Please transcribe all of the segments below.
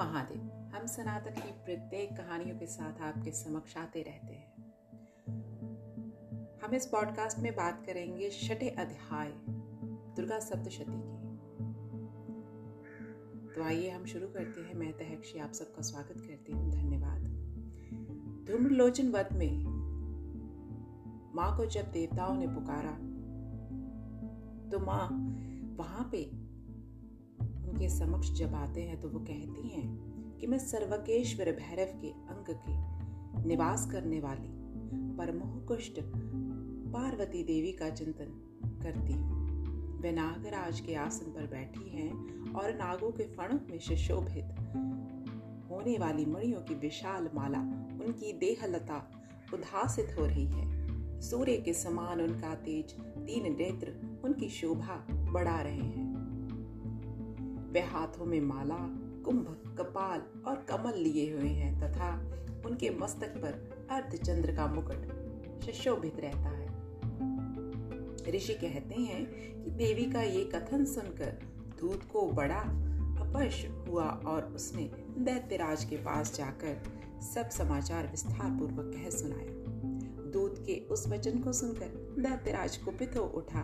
महादेव, हम सनातन की प्रत्येक कहानियों के साथ आपके समक्ष आते रहते हैं। हम इस पॉडकास्ट में बात करेंगे छठे अध्याय, दुर्गा सप्तशती की। तो आइए हम शुरू करते हैं। मैं तहक्षी आप सबका स्वागत करती हूँ। धन्यवाद। धूम्रलोचन वध में माँ को जब देवताओं ने पुकारा तो माँ वहाँ पे उनके समक्ष जब आते हैं तो वो कहती हैं कि मैं सर्वकेश्वर भैरव के अंग के निवास करने वाली परमोह कुष्ट पार्वती देवी का चिंतन करती हूँ। वे नागराज के आसन पर बैठी हैं और नागों के फणों में सुशोभित होने वाली मणियों की विशाल माला उनकी देहलता उदासित हो रही है। सूर्य के समान उनका तेज तीन नेत्र उनकी शोभा बढ़ा रहे हैं। वे हाथों में माला, कुंभ, कपाल और कमल लिए हुए हैं तथा उनके मस्तक पर अर्धचंद्र का मुकुट सुशोभित रहता है। ऋषि कहते हैं कि देवी का ये कथन सुनकर दूत को बड़ा अपश हुआ और उसने दैत्यराज के पास जाकर सब समाचार विस्तार पूर्वक कह सुनाया। दूत के उस वचन को सुनकर दैत्यराज कुपित हो उठा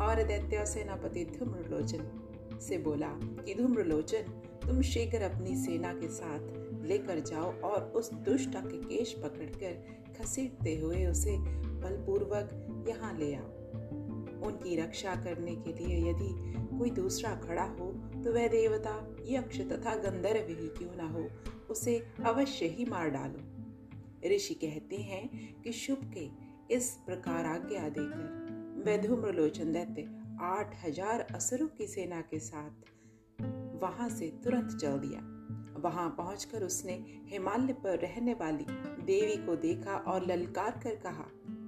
और दैत्य सेनापति धूम्रलोचन से बोला कि धूम्रलोचन तुम शीघ्र अपनी सेना के साथ लेकर जाओ और उस दुष्ट के केश पकड़कर घसीटते हुए उसे बलपूर्वक यहाँ ले आओ। उनकी रक्षा करने के लिए यदि कोई दूसरा खड़ा हो तो वह देवता, यक्ष तथा गंधर्व ही क्यों ना हो, उसे अवश्य ही मार डालो। ऋषि कहते हैं कि शुभ के इस प्रकार आज्ञा देकर वैधुम्रलोचन दैत्य आठ हज़ार असुरों की सेना के साथ वहाँ से तुरंत चल दिया। वहाँ पहुंचकर उसने हिमालय पर रहने वाली देवी को देखा और ललकार कर कहा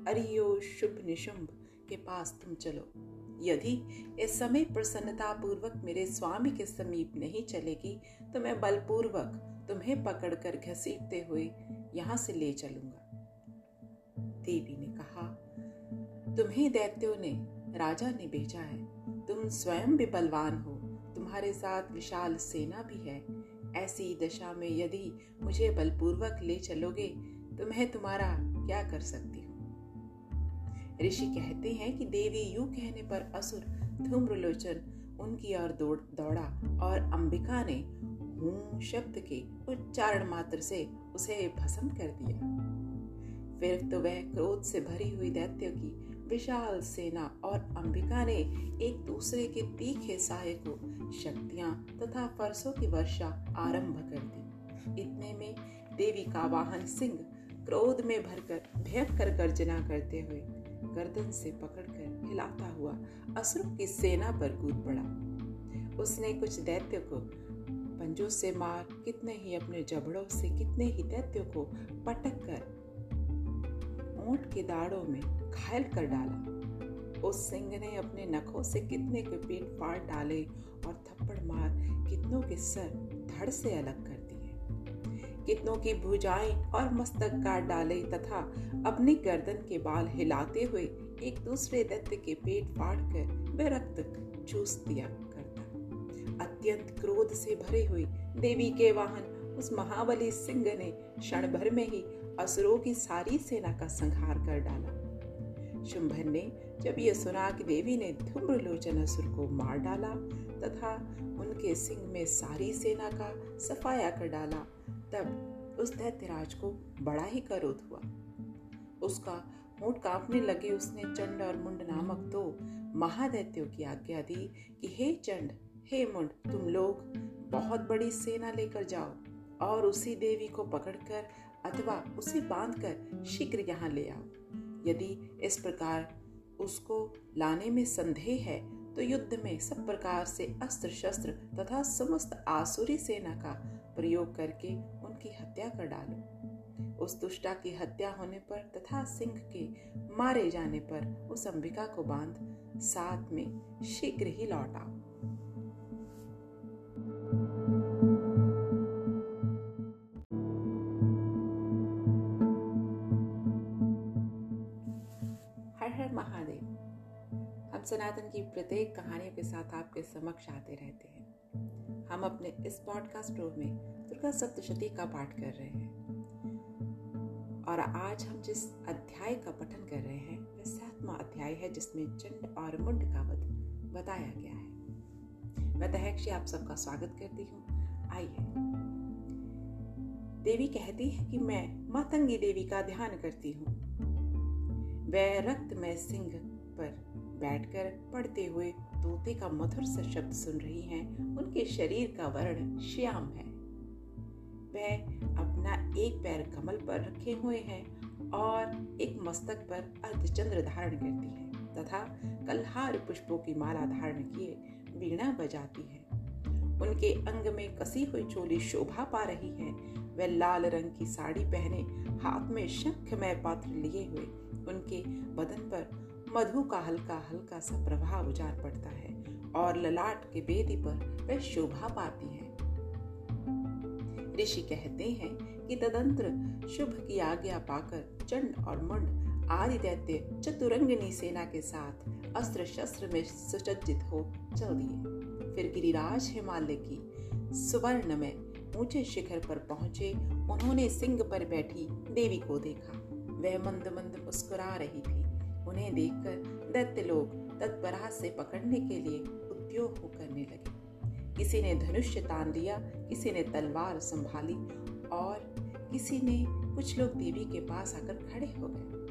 अरियो शुभ निशुंभ के पास तुम चलो। यदि इस समय प्रसन्नता पूर्वक मेरे स्वामी के समीप नहीं चलेगी तो मैं बलपूर्वक तुम्हें पकड़कर घसीटते हुए यहाँ से ले चलूँगा। देवी ने कहा, तुम्हें दैत्यों ने राजा ने भेजा है। तुम स्वयं भी बलवान हो। तुम्हारे साथ विशाल सेना भी है। ऐसी दशा में यदि मुझे बलपूर्वक ले चलोगे तो मैं तुम्हारा क्या कर सकती हूँ? ऋषि कहते हैं कि देवी यू कहने पर असुर, धूम्रलोचन, उनकी ओर दौड़, दौड़ा और अंबिका ने हूँ शब्द के उच्चारण मात्र से उसे भस्म कर दिया। फिर तो वह क्रोध से भरी हुई दैत्य की विशाल सेना और अंबिका ने एक दूसरे के तीखे साय को शक्तियाँ तथा फरसों की वर्षा आरंभ कर दी। इतने में देवी का वाहन सिंह क्रोध में भरकर, भयंकर गर्जना करते हुए गर्दन से पकड़कर हिलाता हुआ असुरों की सेना पर कूद पड़ा। उसने कुछ दैत्य को पंजों से मार, कितने ही अपने जबड़ों से कितने ही दैत्यों को पटक कर ऊँट के दाढ़ों में घायल कर डाला। उस सिंह ने अपने नखों से कितने के पेट फाड़ डाले और थप्पड़ मार कितनों के सर धड़ से अलग कर दिए। कितनों की भुजाएँ और मस्तक काट डाले तथा अपनी गर्दन के बाल हिलाते हुए एक दूसरे दैत्य के पेट फाड़ कर वे रक्त चूस दिया करता। अत्यंत क्रोध से भरे हुई देवी के वाहन उस महाबली सिंह ने क्षण भर में ही असुरों की सारी सेना का संहार कर डाला। शुंभन ने जब यह सुना कि देवी ने धूम्रलोचन असुर को मार डाला तथा उनके सिंह में सारी सेना का सफाया कर डाला, तब उस दैत्यराज को बड़ा ही क्रोध हुआ। उसका होठ कांपने लगे उसने चंड और मुंड नामक दो महादैत्यों की आज्ञा दी कि, हे चंड, हे मुंड, तुम लोग बहुत बड़ी सेना लेकर जाओ और उसी देवी को पकड़कर अथवा उसे बांधकर शीघ्र यहाँ ले आओ। यदि इस प्रकार उसको लाने में संदेह है तो युद्ध में सब प्रकार से अस्त्र शस्त्र तथा समस्त आसुरी सेना का प्रयोग करके उनकी हत्या कर डालो। उस दुष्टा की हत्या होने पर तथा सिंह के मारे जाने पर उस अंबिका को बाँध, साथ में शीघ्र ही लौटाओ सनातन की प्रत्येक कहानियों के साथ आपके समक्ष आते रहते हैं। हम अपने इस पॉडकास्ट प्रो में दुर्गा सप्तशती का पाठ कर रहे हैं। और आज हम जिस अध्याय का पठन कर रहे हैं, वह सातवां अध्याय है, जिसमें चंड और मुंड का वध बताया गया है। मैं तहक्षी आप सबका स्वागत करती हूँ। आइए। देवी कहती है कि मैं मातंगी देवी का ध्यान करती हूँ। वह रक्त में सिंह पर बैठकर पढ़ते हुए तोते का मधुर सा शब्द सुन रही हैं। उनके शरीर का वर्ण श्याम है। वह अपना एक पैर कमल पर रखे हुए हैं और एक मस्तक पर अर्धचंद्र धारण करती है तथा कलहार पुष्पों की माला धारण किए वीणा बजाती है। उनके अंग में कसी हुई चोली शोभा पा रही है। वह लाल रंग की साड़ी पहने हाथ में शंखमय पात्र लिए हुए उनके बदन पर मधु का हल्का हल्का सा प्रभाव उजाड़ पड़ता है और ललाट के बेदी पर वह शोभा पाती है। ऋषि कहते हैं कि तदंत्र शुभ की आज्ञा पाकर चंड और मुंड आदि दैत्य चतुरंगनी सेना के साथ अस्त्र शस्त्र में सुसज्जित हो चल दिए। फिर गिरिराज हिमालय की सुवर्ण में ऊँचे शिखर पर पहुँचे, उन्होंने सिंह पर बैठी देवी को देखा। वह मंद मंद मुस्कुरा रही थी। उन्हें देखकर दैत्य लोग तत्परा से पकड़ने के लिए उद्योग करने लगे। किसी ने धनुष्य तान लिया किसी ने तलवार संभाली और किसी ने कुछ लोग देवी के पास आकर खड़े हो गए।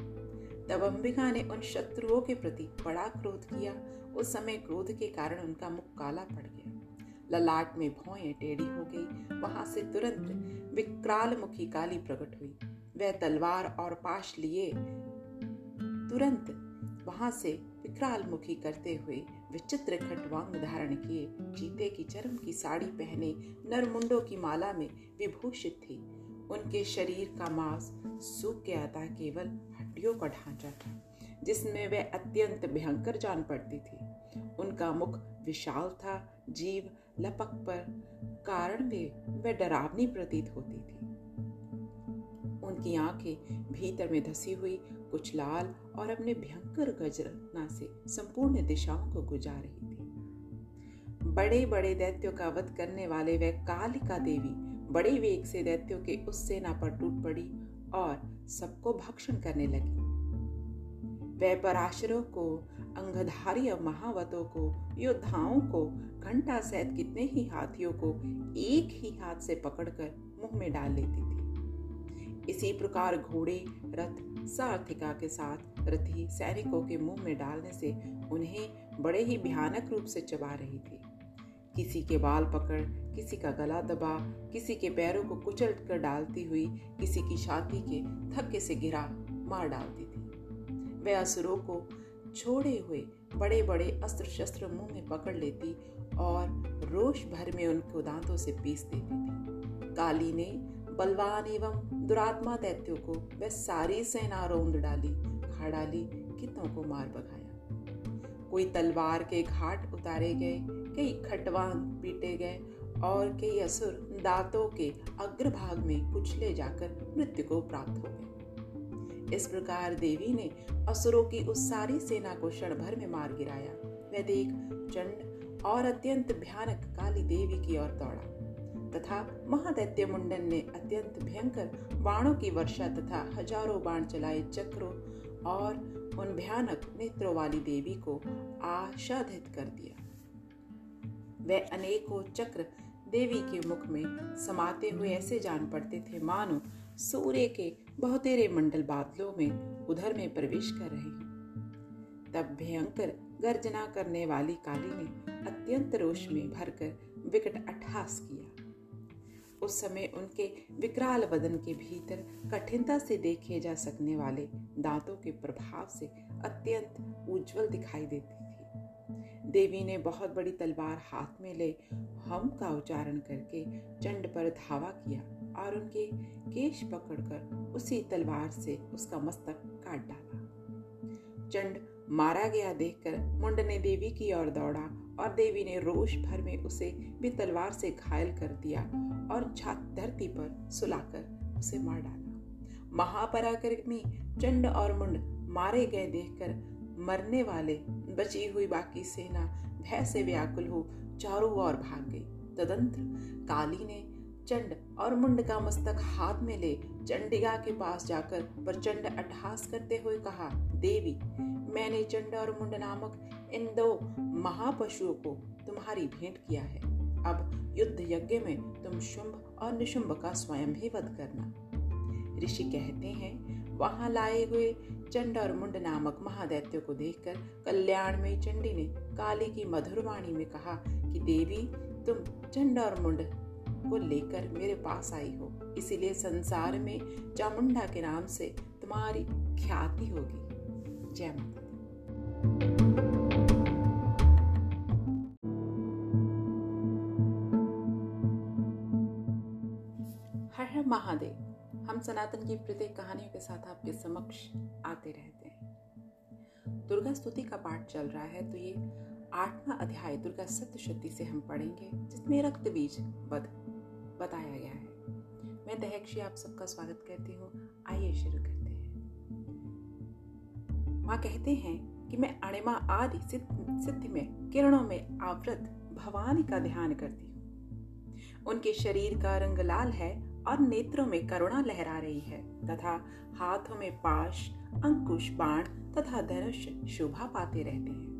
तब अंबिका ने उन शत्रुओं के प्रति बड़ा क्रोध किया। उस समय क्रोध के कारण उनका मुख काला पड़ गया। ललाट में भौएँ टेढ़ी हो गई। वहाँ से तुरंत विकराल मुखी काली प्रकट हुई। वह तलवार और पाश लिए तुरंत वहाँ से विकराल मुखी करते हुए विचित्र खटवांग धारण किए। चीते की चरम की साड़ी पहने नरमुंडों की माला में विभूषित थी। उनके शरीर का मांस सूख गया था, केवल हड्डियों का ढांचा था, जिसमें वह अत्यंत भयंकर जान पड़ती थी। उनका मुख विशाल था, जीव लपक पर कारण वे वह डरावनी प्रतीत होती थी। उनकी आँखें भीतर में धसी हुई कुछ लाल और अपने भयंकर गजरना से संपूर्ण दिशाओं को गुजार रही थी। बड़े बड़े दैत्यों का वध करने वाले वह कालिका देवी बड़े वेग से दैत्यों के उस सेना पर टूट पड़ी और सबको भक्षण करने लगी। वह पराशरों को, अंगधारी महावतों को, योद्धाओं को, घंटा सहित कितने ही हाथियों को एक ही हाथ से पकड़कर मुँह में डाल लेती थी। इसी प्रकार घोड़े, रथ, सार्थिका के साथ रथी सैनिकों के मुँह में डालने से उन्हें बड़े ही भयानक रूप से चबा रही थी। किसी के बाल पकड़, किसी का गला दबा, किसी के पैरों को कुचल कर डालती हुई किसी की छाती के थक्के से गिरा मार डालती थी। वह असुरों को छोड़े हुए बड़े बड़े अस्त्र शस्त्र मुँह में पकड़ लेती और रोष भर में उनको दांतों से पीस देती थी। काली ने बलवान एवं दुरात्मा दैत्यों को वह सारी सेना रोंद डाली, खा डाली, कितनों को मार बगाया कोई तलवार के घाट उतारे गए, कई खटवान पीटे गए और कई असुर दांतों के अग्रभाग में कुचले जाकर मृत्यु को प्राप्त हो गए। इस प्रकार देवी ने असुरों की उस सारी सेना को क्षण भर में मार गिराया। वह देख चंड और अत्यंत भयानक काली देवी की ओर दौड़ा। तथा महादैत्य मुंडन ने अत्यंत भयंकर बाणों की वर्षा तथा हज़ारों बाण चलाए चक्रों और उन भयानक नेत्रों वाली देवी को आशाधित कर दिया। वह अनेकों चक्र देवी के मुख में समाते हुए ऐसे जान पड़ते थे मानो सूर्य के बहुतेरे मंडल बादलों में उधर में प्रवेश कर रहे हैं। तब भयंकर गर्जना करने वाली काली ने अत्यंत रोष में भरकर विकट अठास किया। उस समय उनके विकराल बदन के भीतर कठिनता से देखे जा सकने वाले दांतों के प्रभाव से अत्यंत उज्जवल दिखाई देती थी। देवी ने बहुत बड़ी तलवार हाथ में ले हम का उच्चारण करके चंड पर धावा किया और उनके केश पकड़कर उसी तलवार से उसका मस्तक काट डाला। चंड मारा गया देखकर मुंड ने देवी की ओर दौड़ा और देवी ने रोष भर में उसे भी तलवार से घायल कर दिया और छात धरती पर सुलाकर उसे मार डाला। महापराक्रमी चंड और मुंड मारे गए देखकर मरने वाले बची हुई बाकी सेना भय से व्याकुल हो चारों ओर भाग गई। तदंत्र काली ने चंड और मुंड का मस्तक हाथ में ले चंडिका के पास जाकर प्रचंड अट्ठास करते हुए कहा, देवी, मैंने चंड और मुंड नामक इन दो महापशुओं को तुम्हारी भेंट किया है। अब युद्ध यज्ञ में तुम शुंभ और निशुंभ का स्वयं ही वध करना। ऋषि कहते हैं, वहाँ लाए हुए चंड और मुंड नामक महादैत्य को देखकर कल्याण में चंडी ने काली की मधुर वाणी में कहा कि देवी, तुम चंड और मुंड को लेकर मेरे पास आई हो। इसीलिए संसार में चामुंडा के नाम से तुम्हारी ख्याति होगी। जय माता महादेव, हम सनातन की प्रत्येक कहानियों के साथ आपके समक्ष आते रहते हैं। दुर्गा स्तुति का पाठ चल रहा है तो ये आठवां अध्याय दुर्गा सप्तशती से हम पढ़ेंगे, जिसमें रक्त बीज बद, बताया गया है। मैं दहक्षी, आप सबका स्वागत करती हूँ। आइए शुरू करते हैं। माँ कहते हैं कि मैं अणिमा आदि सिद्धि में, किरणों में आवृत भवानी का ध्यान करती हूँ। उनके शरीर का रंग लाल है और नेत्रों में करुणा लहरा रही है, तथा हाथों में पाश, अंकुश, बाण तथा धनुष शोभा पाते रहते हैं।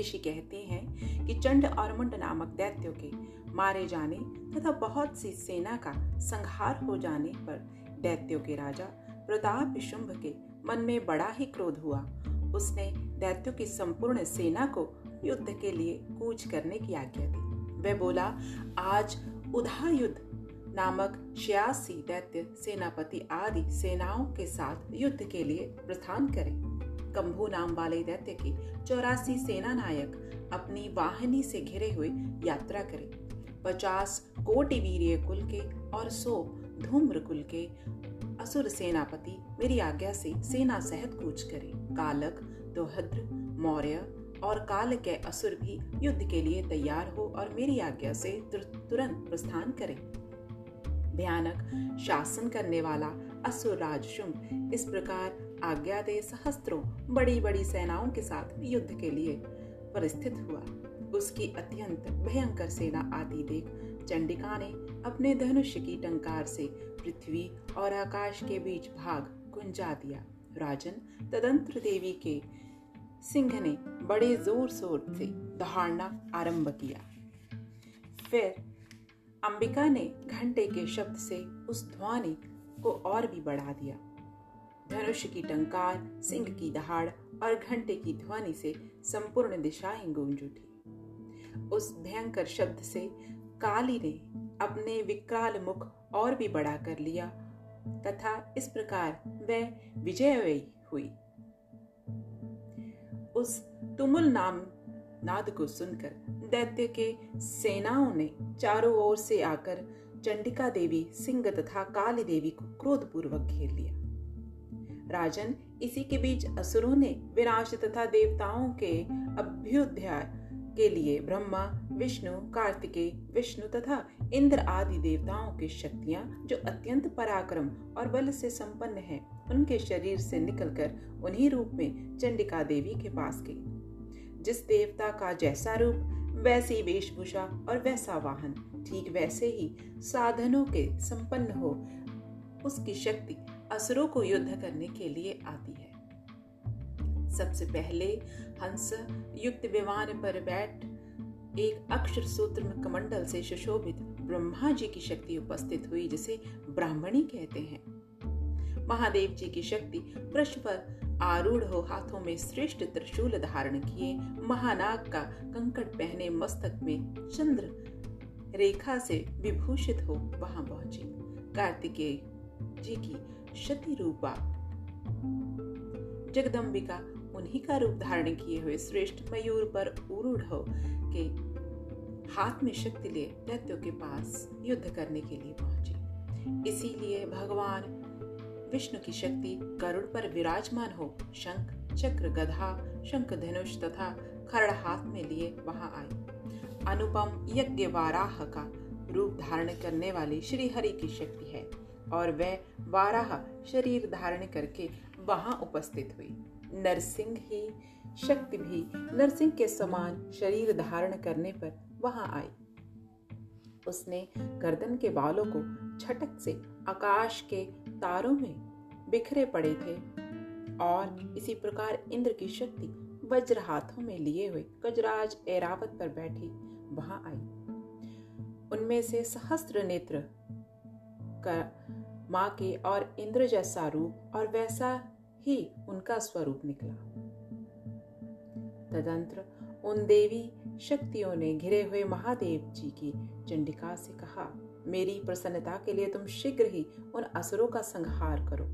ऋषि कहते हैं कि चंड और मुंड नामक दैत्यों के मारे जाने तथा बहुत सी सेना का संहार हो जाने पर दैत्यों के राजा प्रताप शुंभ के मन में बड़ा ही क्रोध हुआ। उसने दैत्यों की संपूर्ण सेना को युद्ध के लिए कूच करने की आज्ञा दी। वह बोला, आज उधा युद्ध नामक छियासी दैत्य, सेनापति आदि सेनाओं के साथ युद्ध के लिए प्रस्थान करें। कंभू नाम वाले दैत्य के चौरासी सेना नायक अपनी वाहिनी से घिरे हुए यात्रा करें। पचास कोटि वीर कुल के और सौ धूम्र कुल के असुर सेनापति मेरी आज्ञा से सेना सहित कूच करें। कालक, दोहद्र, मौर्य और काल के असुर भी युद्ध के लिए तैयार हो और मेरी आज्ञा से तुरंत प्रस्थान करें। भयानक शासन करने वाला असुरराज शुंभ इस प्रकार आज्ञा दे सहस्त्रों बड़ी बड़ी सेनाओं के साथ युद्ध के लिए परिस्थित हुआ। उसकी अत्यंत भयंकर सेना आती देख चंडिका ने अपने धनुष की टंकार से पृथ्वी और आकाश के बीच भाग गुंजा दिया। राजन तदंत्र देवी के सिंह ने बड़े ज़ोर शोर से दहाड़ना आरंभ किया। फिर अंबिका ने घंटे के शब्द से उस ध्वनि को और भी बढ़ा दिया। धनुष की टंकार, सिंह की दहाड़ और घंटे की ध्वनि से संपूर्ण दिशाएँ गूंज उठी। उस भयंकर शब्द से काली ने अपने विकराल मुख और भी बड़ा कर लिया, तथा इस प्रकार वह विजयी हुई। उस तुमुल नाम नाद को सुनकर दैत्य के सेनाओं ने चारों ओर से आकर चंडिका देवी सिंह तथा काली देवी को क्रोध पूर्वक घेर लिया। राजन इसी के बीच असुरों ने विनाश तथा देवताओं के अभ्युदय के लिए ब्रह्मा विष्णु कार्तिकेय विष्णु तथा इंद्र आदि देवताओं की शक्तियाँ जो अत्यंत पराक्रम और बल से संपन्न हैं, उनके शरीर से निकलकर उन्हीं रूप में चंडिका देवी के पास गई। जिस देवता का जैसा रूप, वैसी वेशभूषा और वैसा वाहन। ठीक वैसे ही साधनों के संपन्न हो, उसकी शक्ति असुरों को युद्ध करने के लिए आती है। सबसे पहले हंस युक्त विमान पर बैठ, एक अक्षर सूत्र कमंडल से सुशोभित ब्रह्मा जी की शक्ति उपस्थित हुई, जिसे ब्राह्मणी कहते हैं। महादेव जी की शक्ति वृक्ष पर आरूढ़ हो हाथों में श्रेष्ठ त्रिशूल धारण किए, महानाग का कंकड़ पहने मस्तक में चंद्र रेखा से विभूषित हो वहाँ पहुँची। कार्तिकेय जी की शति रूपा जगदम्बिका उन्हीं का रूप धारण किए हुए श्रेष्ठ मयूर पर उरूढ़ हो के हाथ में शक्ति लिए दैत्यों के पास युद्ध करने के लिए पहुँचे। इसीलिए भगवान विष्णु की शक्ति गरुड़ पर विराजमान हो। शंख, चक्र, गधा, शंख धनुष तथा खरड़ हाथ में लिए वहाँ आए। अनुपम यज्ञ वाराह का रूप धारण करने वाली श्री हरि की शक्ति है और वह वाराह शरीर धारण करके वहाँ उपस्थित हुई। नरसिंह ही शक्ति भी नरसिंह के समान शरीर धारण करने पर वहाँ आई। उसने गर्दन के बालों को छटक से आकाश के तारों में बिखरे पड़े थे और इसी प्रकार इंद्र की शक्ति वज्र हाथों में लिए हुए गजराज एरावत पर बैठी वहाँ आई। उनमें से सहस्त्र नेत्र का माँ के और इंद्र जैसा रूप और वैसा ही उनका स्वरूप निकला। तदंत्र उन देवी शक्तियों ने घिरे हुए महादेव जी की चंडिका से कहा मेरी प्रसन्नता के लिए तुम शीघ्र ही उन असुरों का संहार करो।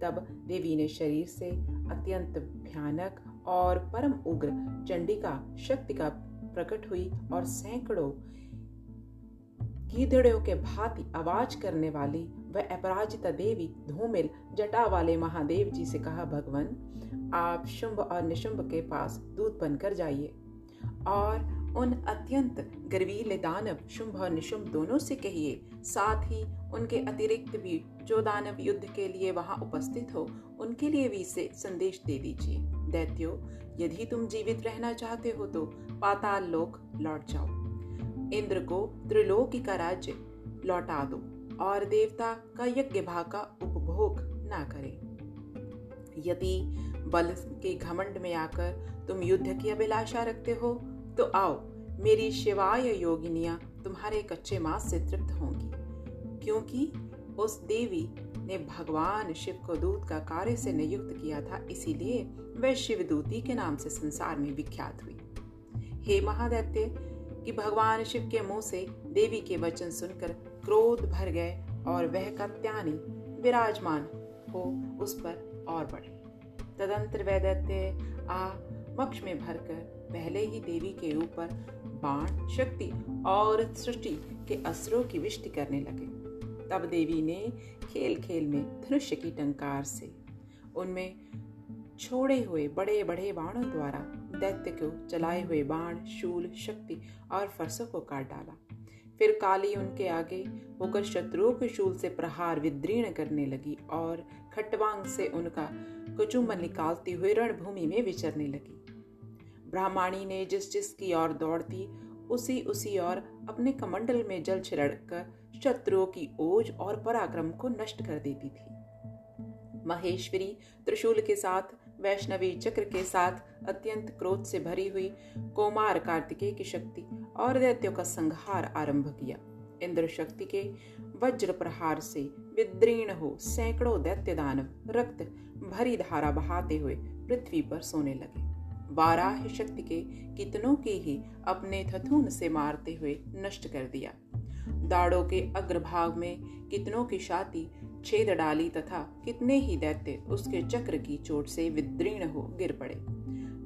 तब देवी ने शरीर से अत्यंत भयानक और परम उग्र चंडिका शक्ति का प्रकट हुई और सैकड़ों गीदड़ों के भांति आवाज़ करने वाली वह अपराजिता देवी धूमिल जटा वाले महादेव जी से कहा, भगवान, आप शुंभ और निशुंभ के पास दूध बनकर जाइए और उन अत्यंत गर्वीले दानव, शुंभ और निशुंभ दोनों से कहिए, साथ ही उनके अतिरिक्त भी जो दानव युद्ध के लिए वहाँ उपस्थित हो, उनके लिए भी इसे संदेश दे दीजिए। दैत्यो, यदि तुम जीवित रहना चाहते हो तो पाताल लोक लौट जाओ। इंद्र को त्रिलोकी का राज्य लौटा दो और देवता का यज्ञ भाग का उपभोग ना करें। यदि बल के घमंड में आकर तुम युद्ध की अभिलाषा रखते हो तो आओ, मेरी शिवाय योगिनियाँ तुम्हारे कच्चे मांस से तृप्त होंगी, क्योंकि उस देवी ने भगवान शिव को दूत का कार्य से नियुक्त किया था, इसीलिए वह शिवदूती के नाम से संसार में विख्यात हुई। हे महादैत्य, कि भगवान शिव के मुँह से देवी के वचन सुनकर क्रोध भर गए और वह कत्यानी विराजमान हो, उस पर और बढ़े। तदंतर वैदैत्य आ मक्ष में भरकर पहले ही देवी के ऊपर बाण, शक्ति और सृष्टि के असरों की विष्टि करने लगे। तब देवी ने खेल खेल में धनुष्य की टंकार से उनमें छोड़े हुए बड़े बड़े बाणों द्वारा दैत्य को चलाए हुए बाण, शूल, शक्ति और फरसों को काट डाला। फिर काली उनके आगे होकर शत्रुओं के शूल से प्रहार विद्रीर्ण करने लगी और खटवांग से उनका कुचुम्बन निकालती हुई रणभूमि में विचरने लगी। ब्राह्मणी ने जिस जिस की ओर दौड़ती, उसी उसी ओर अपने कमंडल में जल छिड़कर शत्रुओं की ओज और पराक्रम को नष्ट कर देती थी। महेश्वरी त्रिशूल के साथ, वैष्णवी चक्र के साथ अत्यंत क्रोध से भरी हुई कोमार कार्तिकेय की शक्ति और दैत्यों का संहार आरंभ किया। इंद्र शक्ति के वज्र प्रहार से विद्रीण हो सैकड़ों दैत्य दानव रक्त भरी धारा बहाते हुए पृथ्वी पर सोने लगे। वाराह शक्ति के कितनों के ही अपने थथून से मारते हुए नष्ट कर दिया। दाड़ों के अग्रभाग में कितनों की छाती छेद डाली तथा कितने ही दैत्य उसके चक्र की चोट से विद्रीर्ण हो गिर पड़े।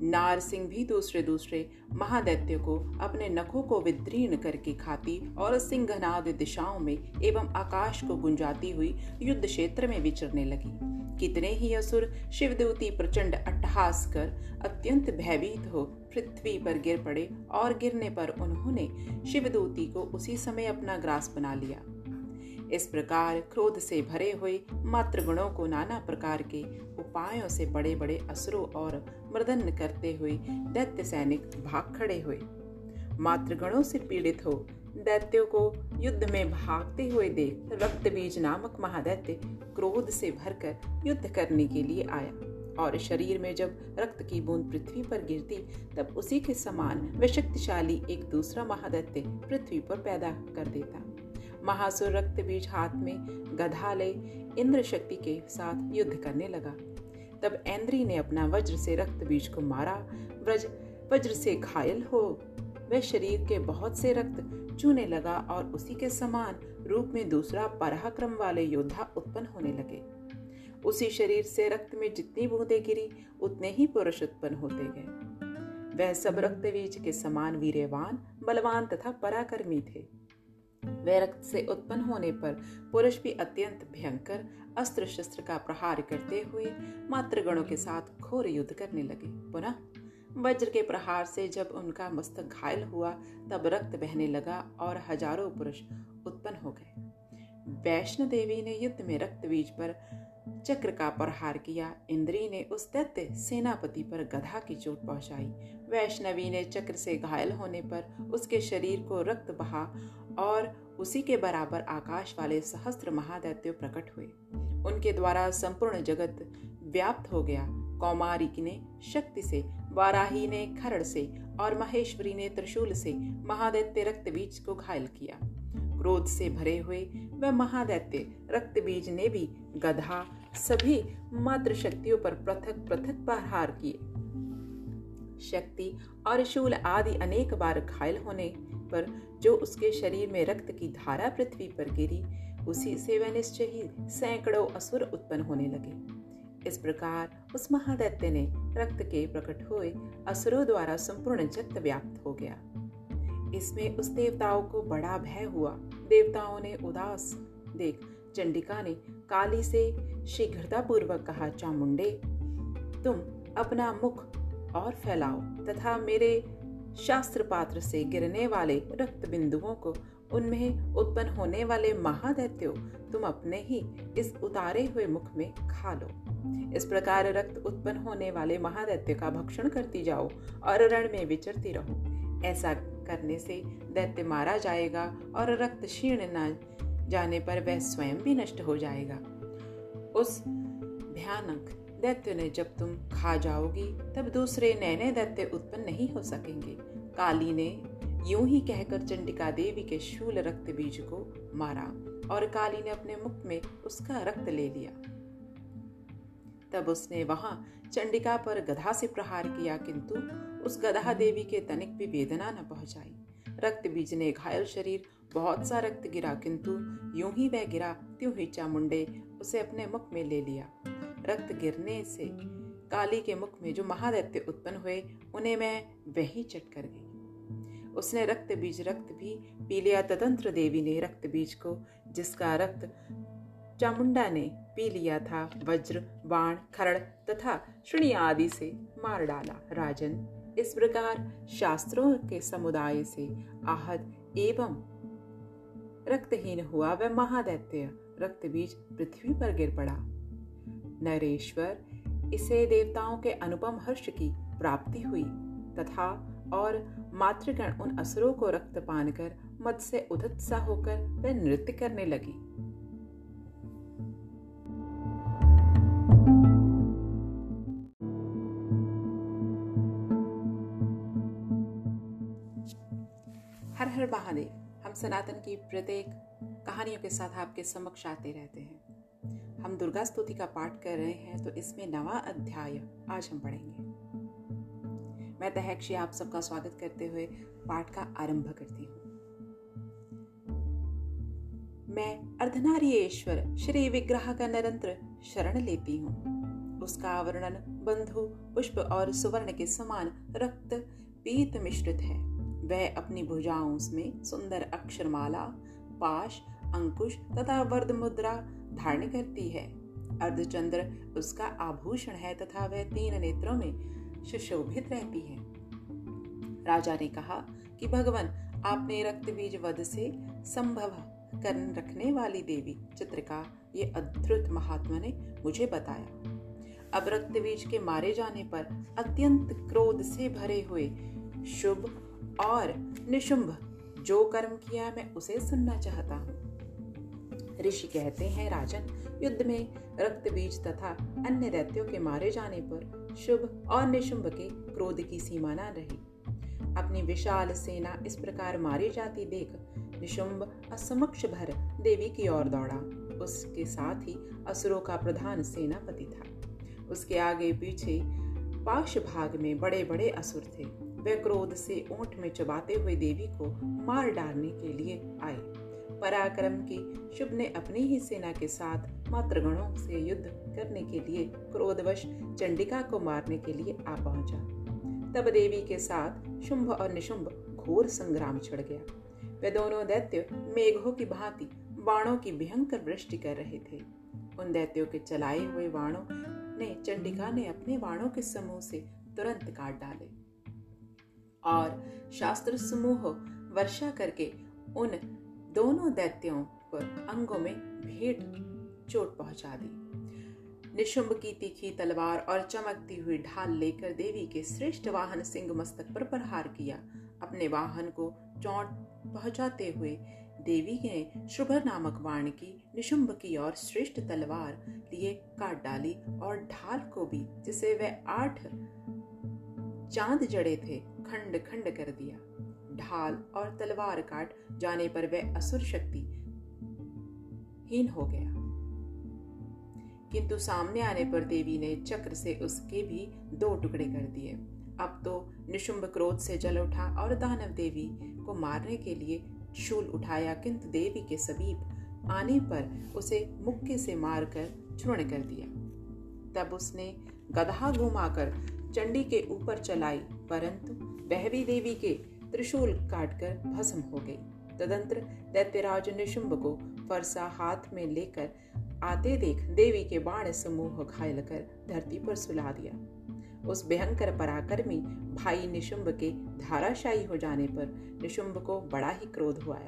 नार सिंह भी दूसरे दूसरे महादैत्य को अपने नखों को विद्रीर्ण करके खाती और सिंहनाद दिशाओं में एवं आकाश को गुंजाती हुई युद्ध क्षेत्र में विचरने लगी। कितने ही असुर शिवदूती प्रचंड अट्टहास कर अत्यंत भयभीत हो पृथ्वी पर गिर पड़े और गिरने पर उन्होंने शिवदूती को उसी समय अपना ग्रास बना लिया। इस प्रकार क्रोध से भरे हुए मात्र गुणों को नाना प्रकार के उपायों से बड़े बड़े असुरों और मृदन करते हुए दैत्य सैनिक भाग खड़े हुए। मातृगणों से पीड़ित हो दैत्यों को युद्ध में भागते हुए देख रक्त बीज नामक महादैत्य क्रोध से भरकर युद्ध करने के लिए आया। और शरीर में जब रक्त की बूंद पृथ्वी पर गिरती, तब उसी के समान व शक्तिशाली एक दूसरा महादैत्य पृथ्वी पर पैदा कर देता। महासुर रक्त बीज हाथ में गधा ले इंद्र शक्ति के साथ युद्ध करने लगा। तब ऐन्द्री ने अपना वज्र से रक्त बीज को मारा। वज्र से घायल हो वह शरीर के बहुत से रक्त चूने लगा और उसी के समान रूप में दूसरा पराक्रम वाले योद्धा उत्पन्न होने लगे। उसी शरीर से रक्त में जितनी बूंदे गिरी, उतने ही पुरुष उत्पन्न होते गए। वह सब रक्त बीज के समान वीरवान बलवान तथा पराक्रमी थे। वह रक्त से उत्पन्न होने पर पुरुष भी अत्यंत भयंकर अस्त्र शस्त्र का प्रहार करते हुए मात्र गणों के साथ घोर युद्ध करने लगे। पुनः वज्र के प्रहार से जब उनका मस्तक घायल हुआ, तब रक्त बहने लगा और हज़ारों पुरुष उत्पन्न हो गए। वैष्णो देवी ने युद्ध में रक्त बीज पर चक्र का प्रहार किया। इंद्री ने उस दैत्य सेनापति पर गधा की चोट पहुंचाई। वैष्णवी ने चक्र से घायल होने पर उसके शरीर को रक्त बहा और उसी के बराबर आकाश वाले सहस्त्र महादैत्य प्रकट हुए। उनके द्वारा संपूर्ण जगत व्याप्त हो गया। कौमारिक ने शक्ति से वाराही ने खरड़ से और महेश्वरी ने त्रिशूल से महादैत्य रक्त बीज को घायल किया। क्रोध से भरे हुए वह महादैत्य रक्त बीज ने भी गधा सभी मात्र शक्तियों पर पृथक पृथक प्रहार किए। शक्ति और शूल आदि अनेक बार घायल होने पर जो उसके शरीर में रक्त की धारा पृथ्वी पर गिरी, उसी से वह निश्चय ही सैकड़ों असुर उत्पन्न होने लगे। इस प्रकार उस महादैत्य ने रक्त के प्रकट हुए असुरों द्वारा संपूर्ण जगत व्याप्त हो गया। इसमें उस देवताओं को बड़ा भय हुआ। देवताओं ने उदास देख चंडिका ने काली से शीघ्रता पूर्वक कहा, चामुंडे, तुम अपना मुख और फैलाओ तथा मेरे शास्त्र पात्र से गिरने वाले रक्त बिंदुओं को उनमें उत्पन्न होने वाले महादैत्यो, तुम अपने ही इस उतारे हुए मुख में खा लो। इस प्रकार रक्त उत्पन्न होने वाले महादैत्य का भक्षण करती जाओ और रण में विचरती रहो। ऐसा करने से दैत्य मारा जाएगा और रक्त क्षीण न जाने पर वह स्वयं भी नष्ट हो जाएगा। उस भयानक दैत्य ने जब तुम खा जाओगी, तब दूसरे नए नए दैत्य उत्पन्न नहीं हो सकेंगे। काली ने यूँ ही कहकर चंडिका देवी के शूल रक्त बीज को मारा और काली ने अपने मुख में उसका रक्त ले लिया। तब उसने वहाँ चंडिका पर गधा से प्रहार किया, किंतु उस गधा देवी के तनिक भी वेदना न पहुंचाई। रक्त बीज ने घायल शरीर बहुत सा रक्त गिरा, किंतु यूँ ही वह गिरा, त्यों ही चामुंडे उसे अपने मुख में ले लिया। रक्त गिरने से काली के मुख में जो महादैत्य उत्पन्न हुए, उन्हें मैं वही चट कर गई। उसने रक्त बीज, रक्त भी पी लिया। तदंत्र देवी ने रक्त बीज को, जिसका रक्त चामुंडा ने पी लिया था, वज्र, बाण, खरड़ तथा श्रृणी आदि से मार डाला। राजन, इस प्रकार शास्त्रों के समुदाय से आहत एवं रक्तहीन हुआ वह महादैत्य। रक्त बीज पृथ्वी पर गिर पड़ा। नरेश्वर, इसे देवताओं के अनुपम हर्ष की प्राप्ति हुई तथा और मातृगण उन असुरों को रक्त पान कर मत से उदत सा होकर वह नृत्य करने लगी। हर हर महादेव हम सनातन की प्रत्येक कहानियों के साथ आपके समक्ष आते रहते हैं। हम दुर्गा स्तुति का पाठ कर रहे हैं तो इसमें नवा अध्याय आज हम पढ़ेंगे। मैं तहक्षी आप सबका स्वागत करते हुए पाठ का आरंभ करती हूँ। मैं अर्धनारीश्वर श्री विग्रह का निरंतर शरण लेती हूँ। उसका आवरण बंधु, पुष्प और सुवर्ण के समान रक्त पीत मिश्रित है। वह अपनी भुजाओं में सुंदर अक्षरमाला, पाश, अंकुश तथा वर्द मुद्रा धारण करती है। अर्धचंद्र उसका आभूषण है तथा वह तीन नेत्रों में सुशोभित रहती है। राजा ने कहा कि भगवान, आपने रक्त बीज वध से संभव कर रखने वाली देवी चित्रका ये अद्भुत महात्मा ने मुझे बताया। अब रक्त बीज के मारे जाने पर अत्यंत क्रोध से भरे हुए शुभ और निशुंभ जो कर्म किया मैं उसे सुनना चाहता हूँ। ऋषि कहते हैं, राजन, युद्ध में रक्त बीज तथा अन्य दैत्यों के मारे जाने पर शुभ और निशुंभ के क्रोध की सीमा न रही। अपनी विशाल सेना इस प्रकार मारी जाती देख निशुंभ असमक्ष भर देवी की ओर दौड़ा। उसके साथ ही असुरों का प्रधान सेनापति था। उसके आगे पीछे पाश भाग में बड़े बड़े असुर थे। वे क्रोध से ऊँट में चबाते हुए देवी को मार डालने के लिए आए। पराक्रम की शुभ ने अपनी ही सेना के साथ मातृगणों से युद्ध करने के लिए क्रोधवश चंडिका को मारने के लिए आ पहुँचा। तब देवी के साथ शुंभ और निशुंभ घोर संग्राम छिड़ गया। वे दोनों दैत्य मेघों की भांति बाणों की भयंकर वृष्टि कर रहे थे। उन दैत्यों के चलाए हुए बाणों ने चंडिका ने अपने बाणों के समूह से तुरंत काट डाले। और शास्त्र समूह वर्षा करके उन दोनों दैत्यों पर अंगों में भेंट चोट पहुँचा दी। निशुंभ की तीखी तलवार और चमकती हुई ढाल लेकर देवी के श्रेष्ठ वाहन सिंह मस्तक पर प्रहार किया। अपने वाहन को चोट पहुंचाते हुए देवी ने शुभ नामक वाण की निशुंभ की और श्रेष्ठ तलवार लिए काट डाली और ढाल को भी, जिसे वह आठ चाँद जड़े थे, खंड खंड कर दिया। ढाल और तलवार काट जाने पर वह असुर शक्ति हीन हो गया। किंतु सामने आने पर देवी ने चक्र से उसके भी दो टुकड़े कर दिए। अब तो निशुंभ क्रोध से जल उठा और दानव देवी को मारने के लिए शूल उठाया, किंतु देवी के समीप आने पर उसे मुक्के से मारकर चूर्ण कर दिया। तब उसने गधा घुमाकर चंडी के ऊपर चलाई, परंतु वह भी देवी के त्रिशूल काटकर भस्म हो गई। तदंतर दैत्यराज निशुंभ को फरसा हाथ में लेकर आते देख देवी के बाण समूह घायल कर धरती पर सुला दिया। उस भयंकर पराक्रमी भाई निशुंभ के धाराशायी हो जाने पर निशुंभ को बड़ा ही क्रोध हुआ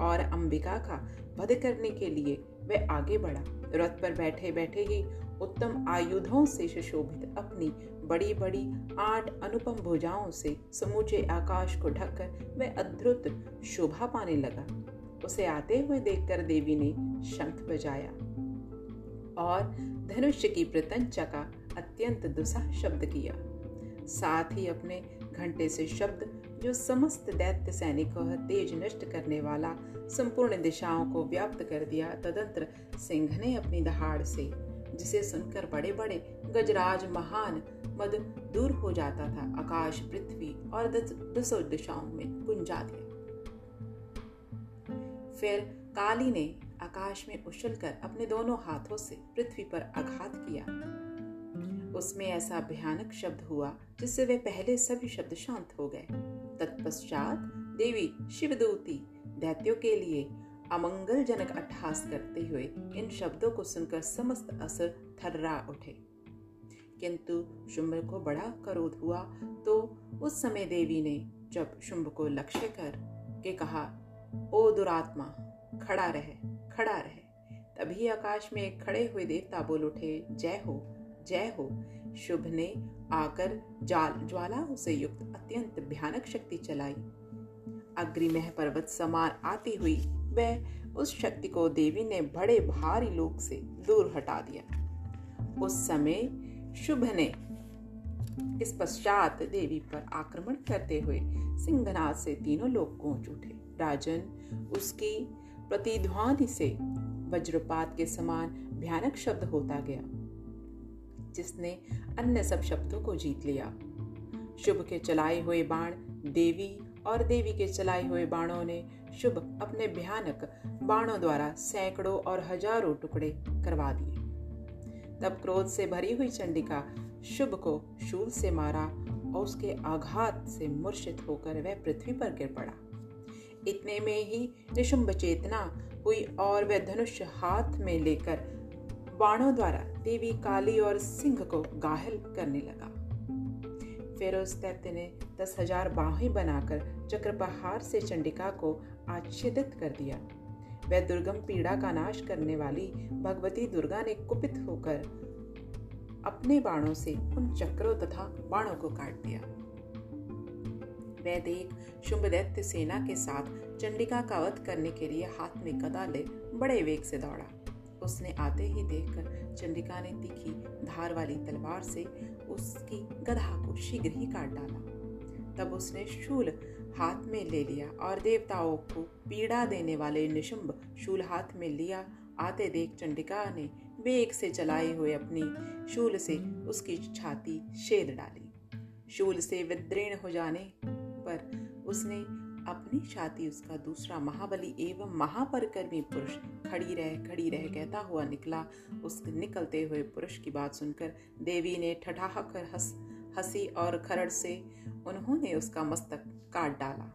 और अंबिका का वध करने के लिए वह आगे बढ़ा। रथ पर बैठे बैठे ही उत्तम आयुधों से सुशोभित अपनी बड़ी बड़ी आठ अनुपम भुजाओं से समूचे आकाश को ढककर वह अद्भुत शोभा पाने लगा। उसे आते हुए देखकर देवी ने शंख बजाया। और धनुष्य की प्रतंचा का अत्यंत दुस्साह शब्द किया। साथ ही अपने घंटे से शब्द, जो समस्त दैत्य सैनिकों तेज नष्ट करने वाला संपूर्ण दिशाओं को व्याप्त कर दिया, तदंतर सिंह ने अपनी दहाड़ से, जिसे सुनकर बड़े बड़े गजराज महान मद दूर हो जाता था, आकाश, पृथ्वी और दसों दिशाओं में गुंजा दिया। फिर काली ने आकाश में उछलकर अपने दोनों हाथों से पृथ्वी पर आघात किया। उसमें ऐसा भयानक शब्द हुआ जिससे वे पहले सभी शब्द शांत हो गए। तत्पश्चात देवी शिवदूती, दैत्यों के लिए अमंगलजनक अट्ठास करते हुए इन शब्दों को सुनकर समस्त असर थर्रा उठे। किंतु शुंभ को बड़ा क्रोध हुआ तो उस समय देवी ने जब शुंभ को लक्ष्य कर के कहा, ओ दुरात्मा खड़ा रहे खड़ा रहे। तभी आकाश में खड़े हुए देवता बोल उठे, जय हो जय हो। शुभ ने आकर जाल, ज्वालाओं से युक्त अत्यंत भयानक शक्ति चलाई। अग्रिमह पर्वत समान आती हुई, वह उस शक्ति को देवी ने बड़े भारी लोक से दूर हटा दिया। उस समय शुभ ने इस पश्चात देवी पर आक्रमण करते हुए सिंहनाथ से तीनों लोग गूंज उठे। राजन, उसकी प्रतिध्वनि से वज्रपात के समान भयानक शब्द होता गया। जिसने अन्य सब शब्दों को जीत लिया। शुभ के चलाए हुए बाण, देवी और देवी के चलाए हुए बाणों ने शुभ अपने भयानक बाणों द्वारा सैकड़ों और हज़ारों टुकड़े करवा दिए। तब क्रोध से भरी हुई चंडिका शुभ को शूल से मारा और उसके आघात से मूर्छित होकर वह पृथ्वी पर गिर पड़ा। इतने में ही निशुंभ चेतना हुई और वह धनुष हाथ में लेकर बाणों द्वारा देवी काली और सिंह को घायल करने लगा। फिर उस दैत्य ने दस हज़ार बाहें बनाकर चक्रपहार से चंडिका को आच्छेदित कर दिया। वह दुर्गम पीड़ा का नाश करने वाली भगवती दुर्गा ने कुपित होकर अपने बाणों से उन चक्रों तथा बाणों को काट दिया। वह देख शुंभ दैत्य सेना के साथ चंडिका का वध करने के लिए हाथ में गदा ले बड़े वेग से दौड़ा। उसने आते ही देखकर चंडिका ने तीखी धार वाली तलवार से उसकी गधा को शीघ्र ही काट डाला। तब उसने शूल हाथ में ले लिया और देवताओं को पीड़ा देने वाले निशुंभ शूल हाथ में लिया। आते देख चंडिका ने वेग से चलाए हुए अपनी शूल से उसकी छाती छेद डाली। शूल से विद्रीण हो जाने पर उसने अपनी छाती उसका दूसरा महाबली एवं महापरकर्मी पुरुष खड़ी रह खड़ी रह कहता हुआ निकला। उस निकलते हुए पुरुष की बात सुनकर देवी ने ठठाह कर हंस, हँसी और खरड़ से उन्होंने उसका मस्तक काट डाला।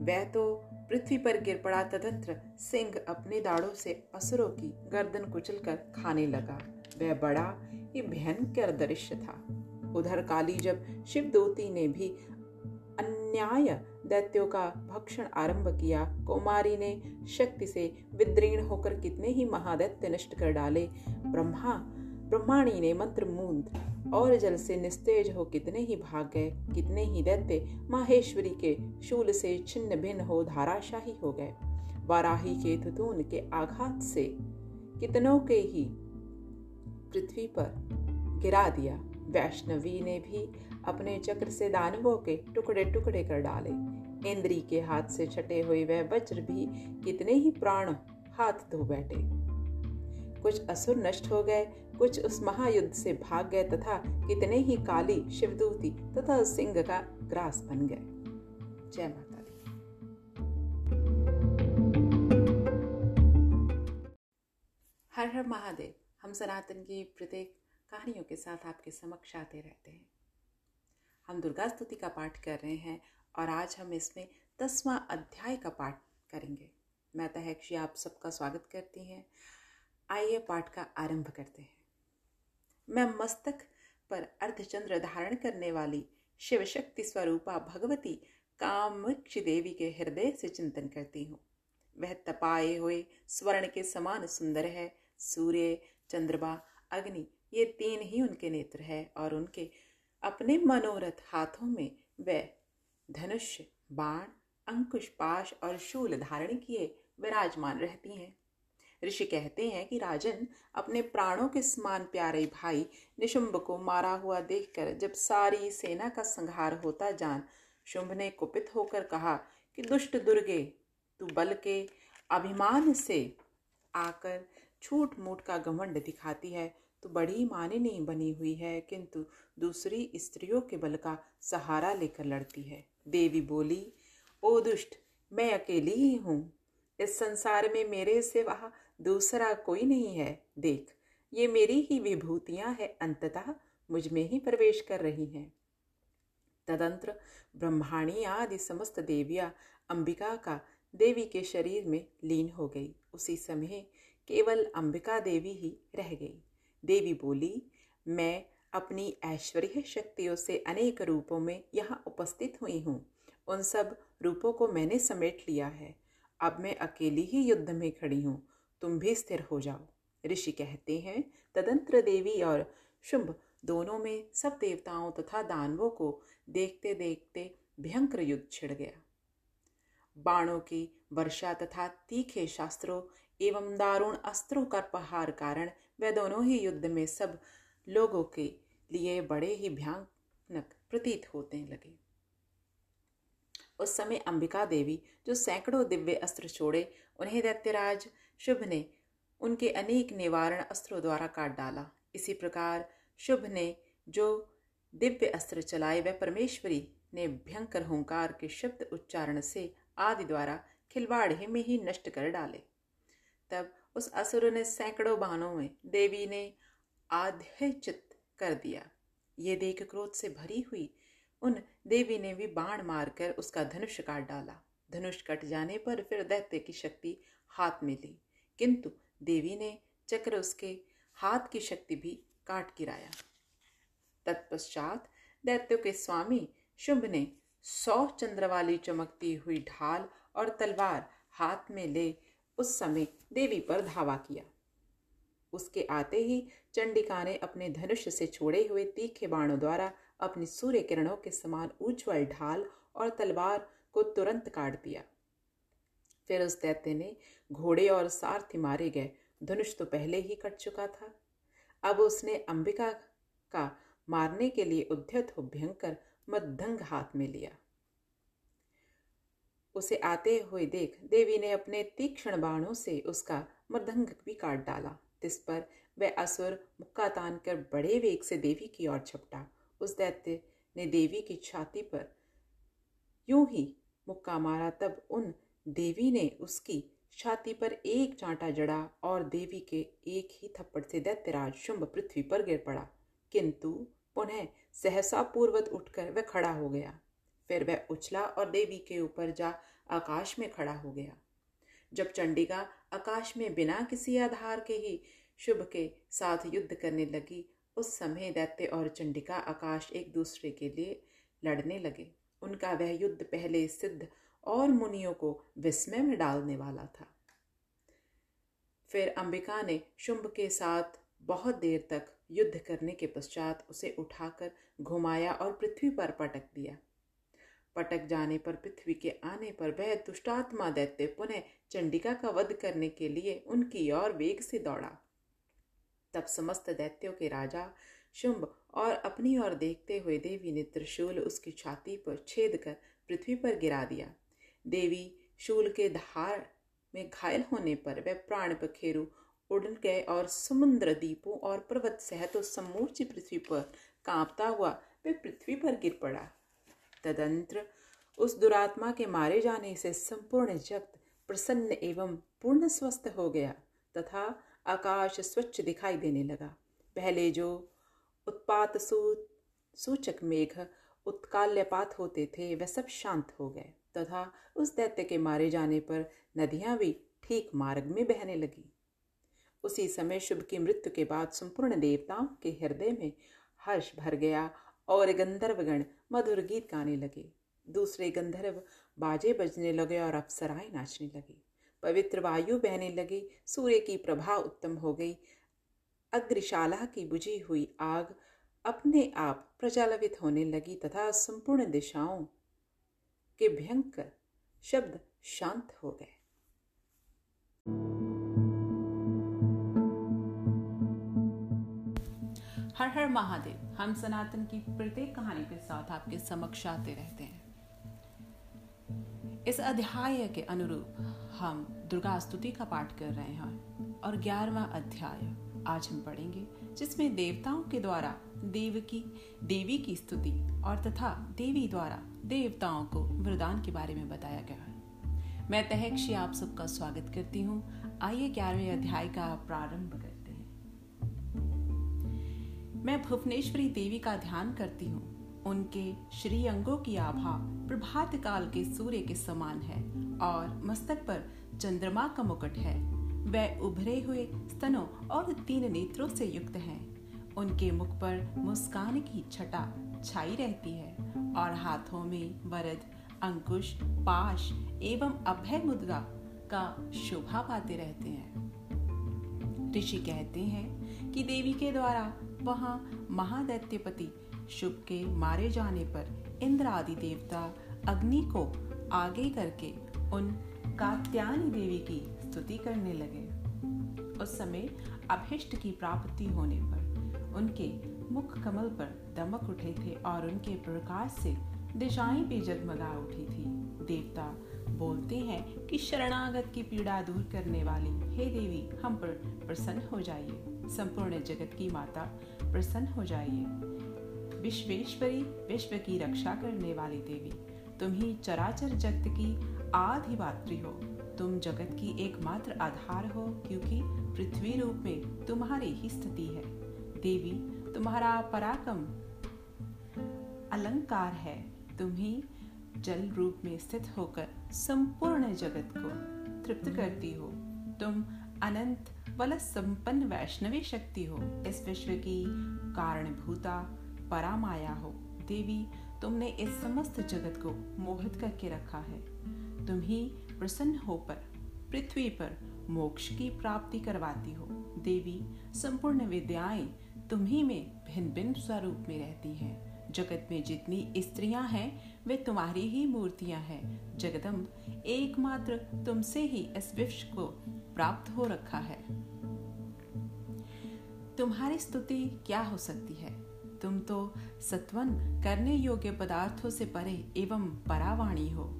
वह तो पृथ्वी पर गिर पड़ा तदंत्र सिंह अपने दाढ़ों से असुरों की गर्दन कुचलकर खाने लगा। वह बड़ा ही भयंकर दृश्य था। उधर काली जब शिवदूती ने भी अन्याय दैत्यों का भक्षण आरंभ किया, कुमारी ने शक्ति से विद्रीण होकर कितने ही महादैत्य नष्ट कर डाले। ब्रह्मा, ब्रह्माणी ने मंत्र मूंद और जल से निस्तेज हो कितने ही भाग गए, कितने ही दैत्य माहेश्वरी के शूल से छिन्न भिन्न हो धाराशाही हो गए। वाराही के तुतून के आघात से कितनों के ही पृथ्वी पर गिरा दिया। वैष्णवी ने भी अपने चक्र से दानवों के टुकड़े टुकड़े कर डाले। इंद्री के हाथ से छटे हुए वह वज्र भी कितने ही प्राण हाथ धो बैठे। कुछ असुर नष्ट हो गए, कुछ उस महायुद्ध से भाग गए तथा कितने ही काली शिवदूती तथा सिंह का ग्रास बन गए। जय माता दी। हर हर महादेव, हम सनातन की प्रत्येक कहानियों के साथ आपके समक्ष आते रहते हैं। हम दुर्गा स्तुति का पाठ कर रहे हैं और आज हम इसमें दसवां अध्याय का पाठ करेंगे। मैं तहक्षी आप सबका स्वागत करती हैं। आइए पाठ का आरंभ करते हैं। मैं मस्तक पर अर्धचंद्र धारण करने वाली शिव शक्ति स्वरूपा भगवती कामक्ष देवी के हृदय से चिंतन करती हूँ। वह तपाए हुए स्वर्ण के समान सुंदर है। सूर्य, चंद्रमा, अग्नि ये तीन ही उनके नेत्र है और उनके अपने मनोरथ हाथों में वे धनुष, बाण, अंकुश, पाश और शूल धारण किए विराजमान रहती हैं। ऋषि कहते हैं कि राजन अपने प्राणों के समान प्यारे भाई निशुंभ को मारा हुआ देखकर जब सारी सेना का संहार होता जान, शुंभ ने कुपित होकर कहा कि, दुष्ट दुर्गे, तू बल के अभिमान से आकर छूट मूट का घमंड दिखाती है। तो बड़ी माने नहीं बनी हुई है, किंतु दूसरी स्त्रियों के बल का सहारा लेकर लड़ती है। देवी बोली, ओ दुष्ट, मैं अकेली ही हूँ। इस संसार में मेरे से सिवा दूसरा कोई नहीं है। देख, ये मेरी ही विभूतियाँ हैं, अंततः मुझमें ही प्रवेश कर रही हैं। तदंत्र ब्रह्माणी आदि समस्त देवियाँ अंबिका का, देवी के शरीर में लीन हो गई। उसी समय केवल अंबिका देवी ही रह गई। देवी बोली, मैं अपनी ऐश्वर्य शक्तियों से अनेक रूपों में यहाँ उपस्थित हुई हूँ। उन सब रूपों को मैंने समेट लिया है। अब मैं अकेली ही युद्ध में खड़ी हूँ। तुम भी स्थिर हो जाओ। ऋषि कहते हैं, तदंत्र देवी और शुंभ दोनों में सब देवताओं तथा दानवों को देखते देखते भयंकर युद्ध छिड़ गया। बाणों की वर्षा तथा तीखे शास्त्रों एवं दारुण अस्त्रों का पहाड़ कारण वे दोनों ही युद्ध में सब लोगों के लिए बड़े ही भयानक प्रतीत होते लगे। उस समय अंबिका देवी, जो सैकड़ों दिव्य अस्त्र छोड़े, उन्हें दैत्यराज शुभ ने उनके अनेक निवारण अस्त्रों द्वारा काट डाला। इसी प्रकार शुभ ने जो दिव्य अस्त्र चलाए, वह परमेश्वरी ने भयंकर होंकार के शब्द उच्चारण से आदि द्वारा खिलवाड़े में ही नष्ट कर डाले। तब उस असुर ने सैकड़ों बाणों में देवी ने आध्यचित कर दिया। ये देख क्रोध से भरी हुई उन देवी ने भी बाण मारकर उसका धनुष काट डाला। धनुष कट जाने पर फिर दैत्य की शक्ति हाथ में ली। किंतु देवी ने चक्र उसके हाथ की शक्ति भी काट गिराया। तत्पश्चात दैत्यों के स्वामी शुंभ ने सौ चंद्र वाली चमकती हुई ढाल और तलवार हाथ में ले उस समय देवी पर धावा किया। उसके आते ही चंडिका ने अपने धनुष से छोड़े हुए तीखे बाणों द्वारा अपनी सूर्य किरणों के समान उज्ज्वल ढाल और तलवार को तुरंत काट दिया। फिर उस दैत्य ने घोड़े और सारथी मारे गए। धनुष तो पहले ही कट चुका था। अब उसने अंबिका का मारने के लिए उद्यत हो भयंकर मध्यंग हाथ में लिया। उसे आते हुए देख देवी ने अपने तीक्ष्ण बाणों से उसका मृदंग भी काट डाला, जिस पर वह असुर मुक्का तान कर बड़े वेग से देवी की ओर छपटा उस दैत्य ने देवी की छाती पर यूँ ही मुक्का मारा, तब उन देवी ने उसकी छाती पर एक चांटा जड़ा और देवी के एक ही थप्पड़ से दैत्यराज शुंभ पृथ्वी पर गिर पड़ा। किंतु पुनः सहसा पूर्वत उठकर वह खड़ा हो गया। फिर वह उछला और देवी के ऊपर जा आकाश में खड़ा हो गया। जब चंडिका आकाश में बिना किसी आधार के ही शुभ के साथ युद्ध करने लगी, उस समय दैत्य और चंडिका आकाश एक दूसरे के लिए लड़ने लगे। उनका वह युद्ध पहले सिद्ध और मुनियों को विस्मय में डालने वाला था। फिर अंबिका ने शुंभ के साथ बहुत देर तक युद्ध करने के पश्चात उसे उठाकर घुमाया और पृथ्वी पर पटक दिया। पटक जाने पर, पृथ्वी के आने पर वह दुष्टात्मा दैत्य पुनः चंडिका का वध करने के लिए उनकी ओर वेग से दौड़ा। तब समस्त दैत्यों के राजा, शुंभ और अपनी ओर देखते हुए देवी ने त्रिशूल उसकी छाती पर छेद कर पृथ्वी पर गिरा दिया। देवी शूल के धार में घायल होने पर वह प्राण पखेरु उड़ गए और समुद्र दीपों और पर्वत सहित समूची पृथ्वी पर कांपता हुआ वह पृथ्वी पर गिर पड़ा। तदंत्र उस दुरात्मा के मारे जाने से संपूर्ण जगत प्रसन्न एवं पूर्ण स्वस्थ हो गया, तथा आकाश स्वच्छ दिखाई देने लगा। पहले जो उत्पात सूचक मेघ उत्काल्यपात होते थे वह सब शांत हो गए, तथा उस दैत्य के मारे जाने पर नदियाँ भी ठीक मार्ग में बहने लगी। उसी समय शुभ की मृत्यु के बाद संपूर्ण देवताओं के हृदय में हर्ष भर गया और गंधर्वगण मधुर गीत गाने लगे। दूसरे गंधर्व बाजे बजने लगे और अप्सराएँ नाचने लगी। पवित्र वायु बहने लगी, सूर्य की प्रभा उत्तम हो गई। अग्रिशाला की बुझी हुई आग अपने आप प्रज्वलित होने लगी तथा संपूर्ण दिशाओं के भयंकर शब्द शांत हो गए। हर हर महादेव, हम सनातन की प्रत्येक कहानी के साथ आपके समक्ष आते रहते हैं। इस अध्याय के अनुरूप हम दुर्गा स्तुति का पाठ कर रहे हैं और ग्यारहवा अध्याय आज हम पढ़ेंगे, जिसमें देवताओं के द्वारा देव की, देवी की स्तुति और तथा देवी द्वारा देवताओं को वरदान के बारे में बताया गया है। मैं तहक्षी आप सबका स्वागत करती हूँ। आइए ग्यारहवें अध्याय का प्रारंभ करें। मैं भुवनेश्वरी देवी का ध्यान करती हूँ। उनके श्री अंगों की आभा प्रभात काल के सूर्य के समान है और मस्तक पर चंद्रमा का मुकुट है। वह उभरे हुए स्तनों और तीन नेत्रों से युक्त हैं। उनके मुख पर मुस्कान की छटा छाई रहती है और हाथों में वरद, अंकुश, पाश एवं अभय मुद्रा का शोभा पाते रहते हैं। ऋषि कहते हैं कि देवी के द्वारा वहाँ महादैत्यपति शुभ के मारे जाने पर इंद्र आदि देवता अग्नि को आगे करके उन कात्यायनी देवी की स्तुति करने लगे। उस समय अभिष्ट की प्राप्ति होने पर उनके मुख कमल पर दमक उठे थे और उनके प्रकाश से दिशाएँ भी जगमगा उठी थी। देवता बोलते हैं कि शरणागत की पीड़ा दूर करने वाली हे देवी, हम पर प्रसन्न हो जाइए। संपूर्ण जगत की माता प्रसन्न हो जाइए। विश्वेश्वरी विश्व की रक्षा करने वाली देवी, तुम ही चराचर जगत की आधिमात्री हो। तुम जगत की एकमात्र आधार हो, क्योंकि पृथ्वी रूप में तुम्हारी ही स्थिति है। देवी, तुम्हारा पराक्रम अलंकार है। तुम ही जल रूप में स्थित होकर संपूर्ण जगत को तृप्त करती हो। तुम अनंत बल संपन्न वैष्णवी शक्ति हो। इस विश्व की कारणभूता, परामाया हो। देवी, तुमने इस समस्त जगत को मोहित करके रखा है। तुम ही प्रसन्न होकर, पृथ्वी पर मोक्ष की प्राप्ति करवाती हो। देवी, संपूर्ण विद्याएँ तुम्ही में भिन्न भिन्न स्वरूप में रहती हैं। जगत में जितनी स्त्रियाँ हैं, वे तुम्हारी ही मूर्तियाँ हैं। जगदम्ब, एकमात्र तुमसे ही इस विश्व को प्राप्त हो रखा है। तुम्हारी स्तुति क्या हो सकती है? तुम तो सत्वन करने योग्य पदार्थों से परे एवं परावाणी हो।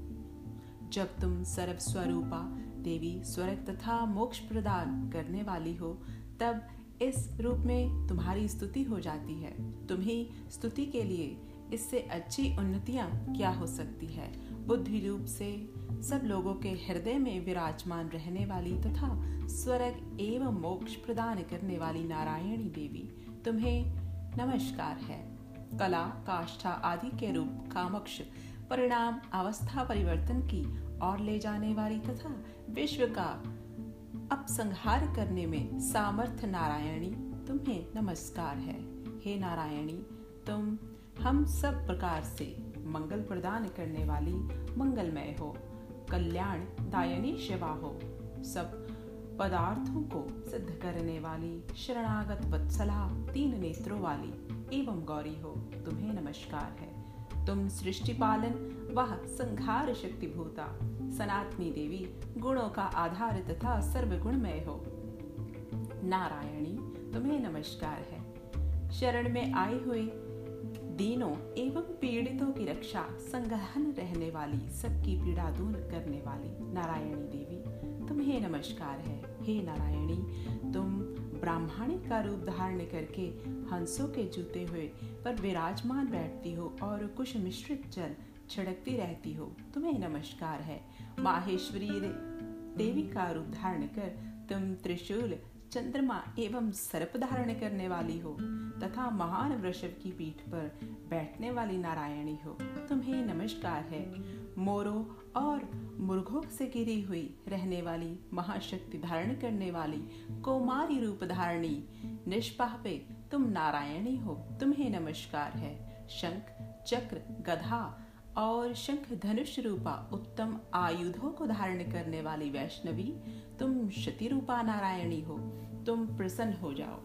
जब तुम सर्व स्वरूपा देवी स्वर्ग तथा मोक्ष प्रदान करने वाली हो, तब इस रूप में तुम्हारी स्तुति हो जाती है। तुम्ही स्तुति के लिए इससे अच्छी उन्नतियाँ क्या हो सकती है? बुद्धि रूप से सब लोगों के हृदय में विराजमान रहने वाली तथा स्वर्ग एवं मोक्ष प्रदान करने वाली नारायणी देवी, तुम्हें नमस्कार है। कला, काष्ठा आदि के रूप, कामक्ष, परिणाम, अवस्था परिवर्तन की और ले जाने वाली तथा विश्व का अपसंहार करने में सामर्थ्य नारायणी, तुम्हें नमस्कार है। हे नारायणी, तुम हम सब प्रकार से मंगल प्रदान करने वाली मंगलमय हो। कल्याण, दायनी, शिवा हो। सब पदार्थों को सिद्ध करने वाली, शरणागत वत्सला, तीन नेत्रों वाली एवं गौरी हो। तुम्हें नमस्कार है। तुम सृष्टि पालन वह, संघार शक्ति भूता सनातनी देवी, गुणों का आधार तथा सर्वगुणमय हो। नारायणी, तुम्हें नमस्कार है। शरण में आए हुए दीनों एवं पीड़ितों की रक्षा, संगहन रहने वाली, सबकी पीड़ा दूर करने वाली नारायणी देवी, तुम्हें नमस्कार है। हे नारायणी, तुम ब्राह्मणी का रूप धारण करके हंसों के जूते हुए पर विराजमान बैठती हो और कुछ मिश्रित जल छिड़कती रहती हो, तुम्हें नमस्कार है। माहेश्वरी देवी का रूप धारण कर तुम त्रिशूल चंद्रमा एवं सर्प धारण करने वाली हो, तथा महान वृषभ की पीठ पर बैठने वाली नारायणी हो, तुम्हें नमस्कार है। मोरों और मुर्गों से गिरी हुई रहने वाली महाशक्ति धारण करने वाली कोमारी रूप धारणी, निष्पापे तुम नारायणी हो, तुम्हें नमस्कार है। शंख, चक्र, गधा और शंख धनुष रूपा उत्तम आयुधों को धारण करने वाली वैष्णवी, तुम शति रूपा नारायणी हो, तुम प्रसन्न हो जाओ।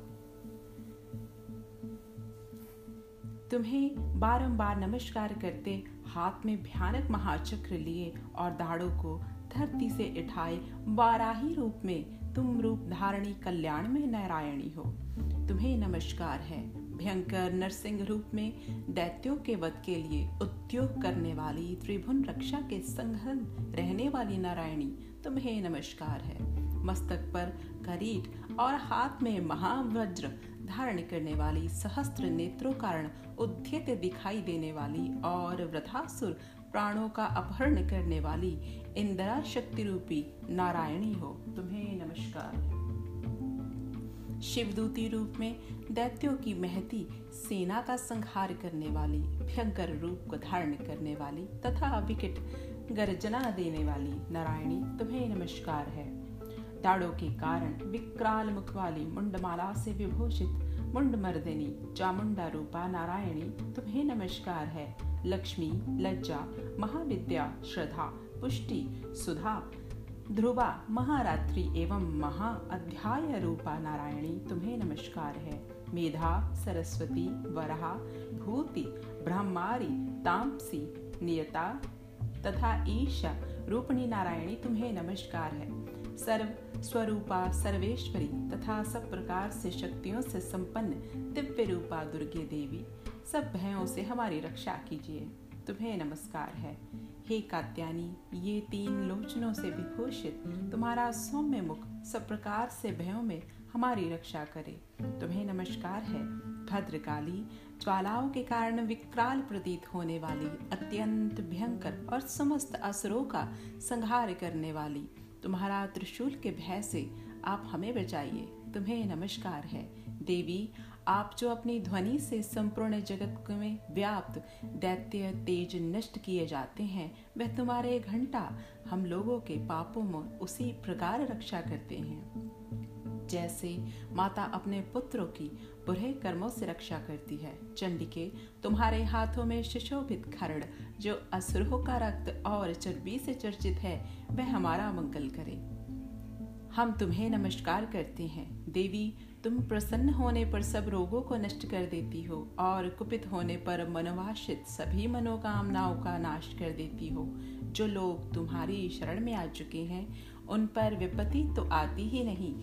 तुम्हें बारंबार नमस्कार करते हाथ में भयानक महाचक्र लिए और दाढ़ों को धरती से उठाए बाराही रूप में तुम रूप धारणी कल्याण में नारायणी हो। तुम्हें नमस्कार है भयंकर नरसिंह रूप में दैत्यों के वध के लिए उद्योग करने वाली त्रिभुवन रक्षा के संघन रहने वाली नारायणी तुम्हें नमस्कार है। मस्तक पर करीट और हाथ में महावज्र धारण करने वाली सहस्त्र नेत्रों कारण उद्यत दिखाई देने वाली और वृथासुर प्राणों का अपहरण करने वाली इंदिरा शक्ति रूपी नारायणी हो। तुम्हें नमस्कार। शिवदूती रूप में दैत्यों की महती सेना का संहार करने वाली, भयंकर रूप को धारण करने वाली तथा विकट गर्जना देने वाली नारायणी तुम्हें नमस्कार है। दाड़ों के कारण विक्राल मुख वाली मुंडमाला से विभूषित मुंड मर्दिनी चामुंडा रूपा नारायणी तुम्हें नमस्कार है। लक्ष्मी, लज्जा, महाविद्या, श्रद्धा, पुष्टि, सुधा ध्रुवा, महारात्रि एवं महा अध्याय रूपा नारायणी, तुम्हें नमस्कार है। मेधा, सरस्वती, वरहा, भूति, ब्रह्मारी, तामसी, नियता तथा ईशा, रूपणी नारायणी, तुम्हें नमस्कार है। सर्व स्वरूपा सर्वेश्वरी तथा सब प्रकार से शक्तियों से संपन्न दिव्य रूपा दुर्गे देवी, सब भयों से हमारी रक्षा कीजिए। तुम्हें नमस्कार है। हे कात्यानी ये तीन लोचनों से विभूषित, तुम्हारा सौम्य मुख सब प्रकार से भयों में हमारी रक्षा करे। तुम्हें नमस्कार है, भद्रकाली। ज्वालाओं के कारण विकराल प्रतीत होने वाली, अत्यंत भयंकर और समस्त असुरों का संहार करने वाली, तुम्हारा त्रिशूल के भय से आप हमें बचाइए। तुम्हें नमस्कार है। देवी आप जो अपनी ध्वनि से संपूर्ण जगत में व्याप्त, दैत्य, तेज, नष्ट किए जाते हैं, वह तुम्हारे घंटा हम लोगों के पापों में उसी प्रकार रक्षा करते हैं। जैसे माता अपने पुत्रों की बुरे कर्मों से रक्षा करती है, चंडिके तुम्हारे हाथों में सुशोभित खरड़, जो असुरों का रक्त और चर्बी से चर्चित है, वह हमारा मंगल करे। हम तुम्हें नमस्कार करते हैं, देवी तुम प्रसन्न होने पर सब रोगों को नष्ट कर देती हो और कुपित होने पर मनोवाशित सभी मनोकामनाओं का नाश कर देती हो। जो लोग तुम्हारी शरण में आ चुके हैं, उन पर विपत्ति तो आती ही नहीं।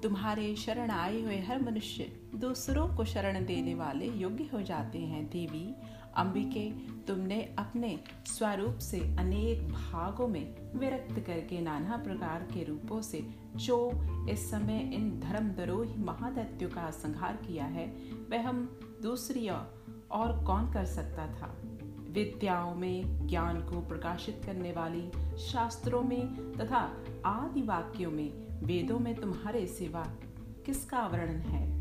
तुम्हारे शरण आए हुए हर मनुष्य दूसरों को शरण देने वाले योग्य हो जाते हैं, देवी। अंबिके तुमने अपने स्वरूप से अनेक भागों में विरक्त करके नाना प्रकार के रूपों से जो इस समय इन धर्म दरोही महादैत्यों का संहार किया है, वह हम दूसरी और कौन कर सकता था? विद्याओं में ज्ञान को प्रकाशित करने वाली शास्त्रों में तथा आदि वाक्यों में वेदों में तुम्हारे सिवा किसका वर्णन है?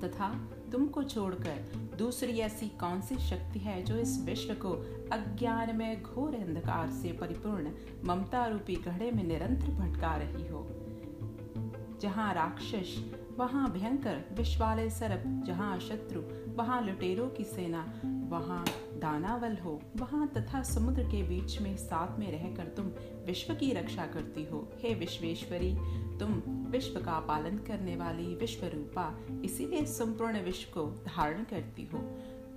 तथा तुमको छोड़कर दूसरी ऐसी कौन सी शक्ति है जो इस विश्व को अज्ञान में घोर अंधकार से परिपूर्ण ममता रूपी घड़े में निरंतर भटका रही हो? जहाँ राक्षस, वहाँ भयंकर विश्वालय सरप, जहाँ शत्रु, वहाँ लुटेरों की सेना, वहाँ दानावल हो, वहाँ तथा समुद्र के बीच में साथ में रहकर तुम विश्व की रक्षा करती हो। हे विश्वेश्वरी तुम विश्व का पालन करने वाली विश्व रूपा इसीलिए संपूर्ण विश्व को धारण करती हो।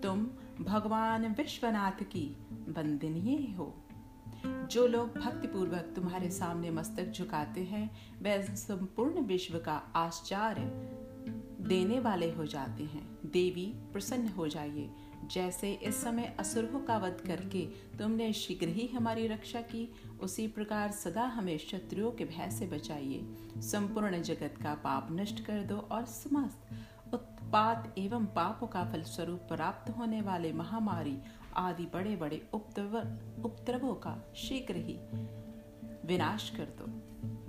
तुम भगवान विश्वनाथ की बंदनीय हो। जो लोग भक्ति पूर्वक तुम्हारे सामने मस्तक झुकाते हैं, वह संपूर्ण विश्व का आश्चर्य देने वाले हो जाते हैं। देवी प्रसन्न हो जाइए। जैसे इस समय असुरों का वध करके तुमने शीघ्र ही हमारी रक्षा की उसी प्रकार सदा हमें शत्रुओं के भय से बचाइए। संपूर्ण जगत का पाप नष्ट कर दो और समस्त उत्पात एवं पापों का फल स्वरूप प्राप्त होने वाले महामारी आदि बड़े बड़े उपद्रवों का शीघ्र ही विनाश कर दो।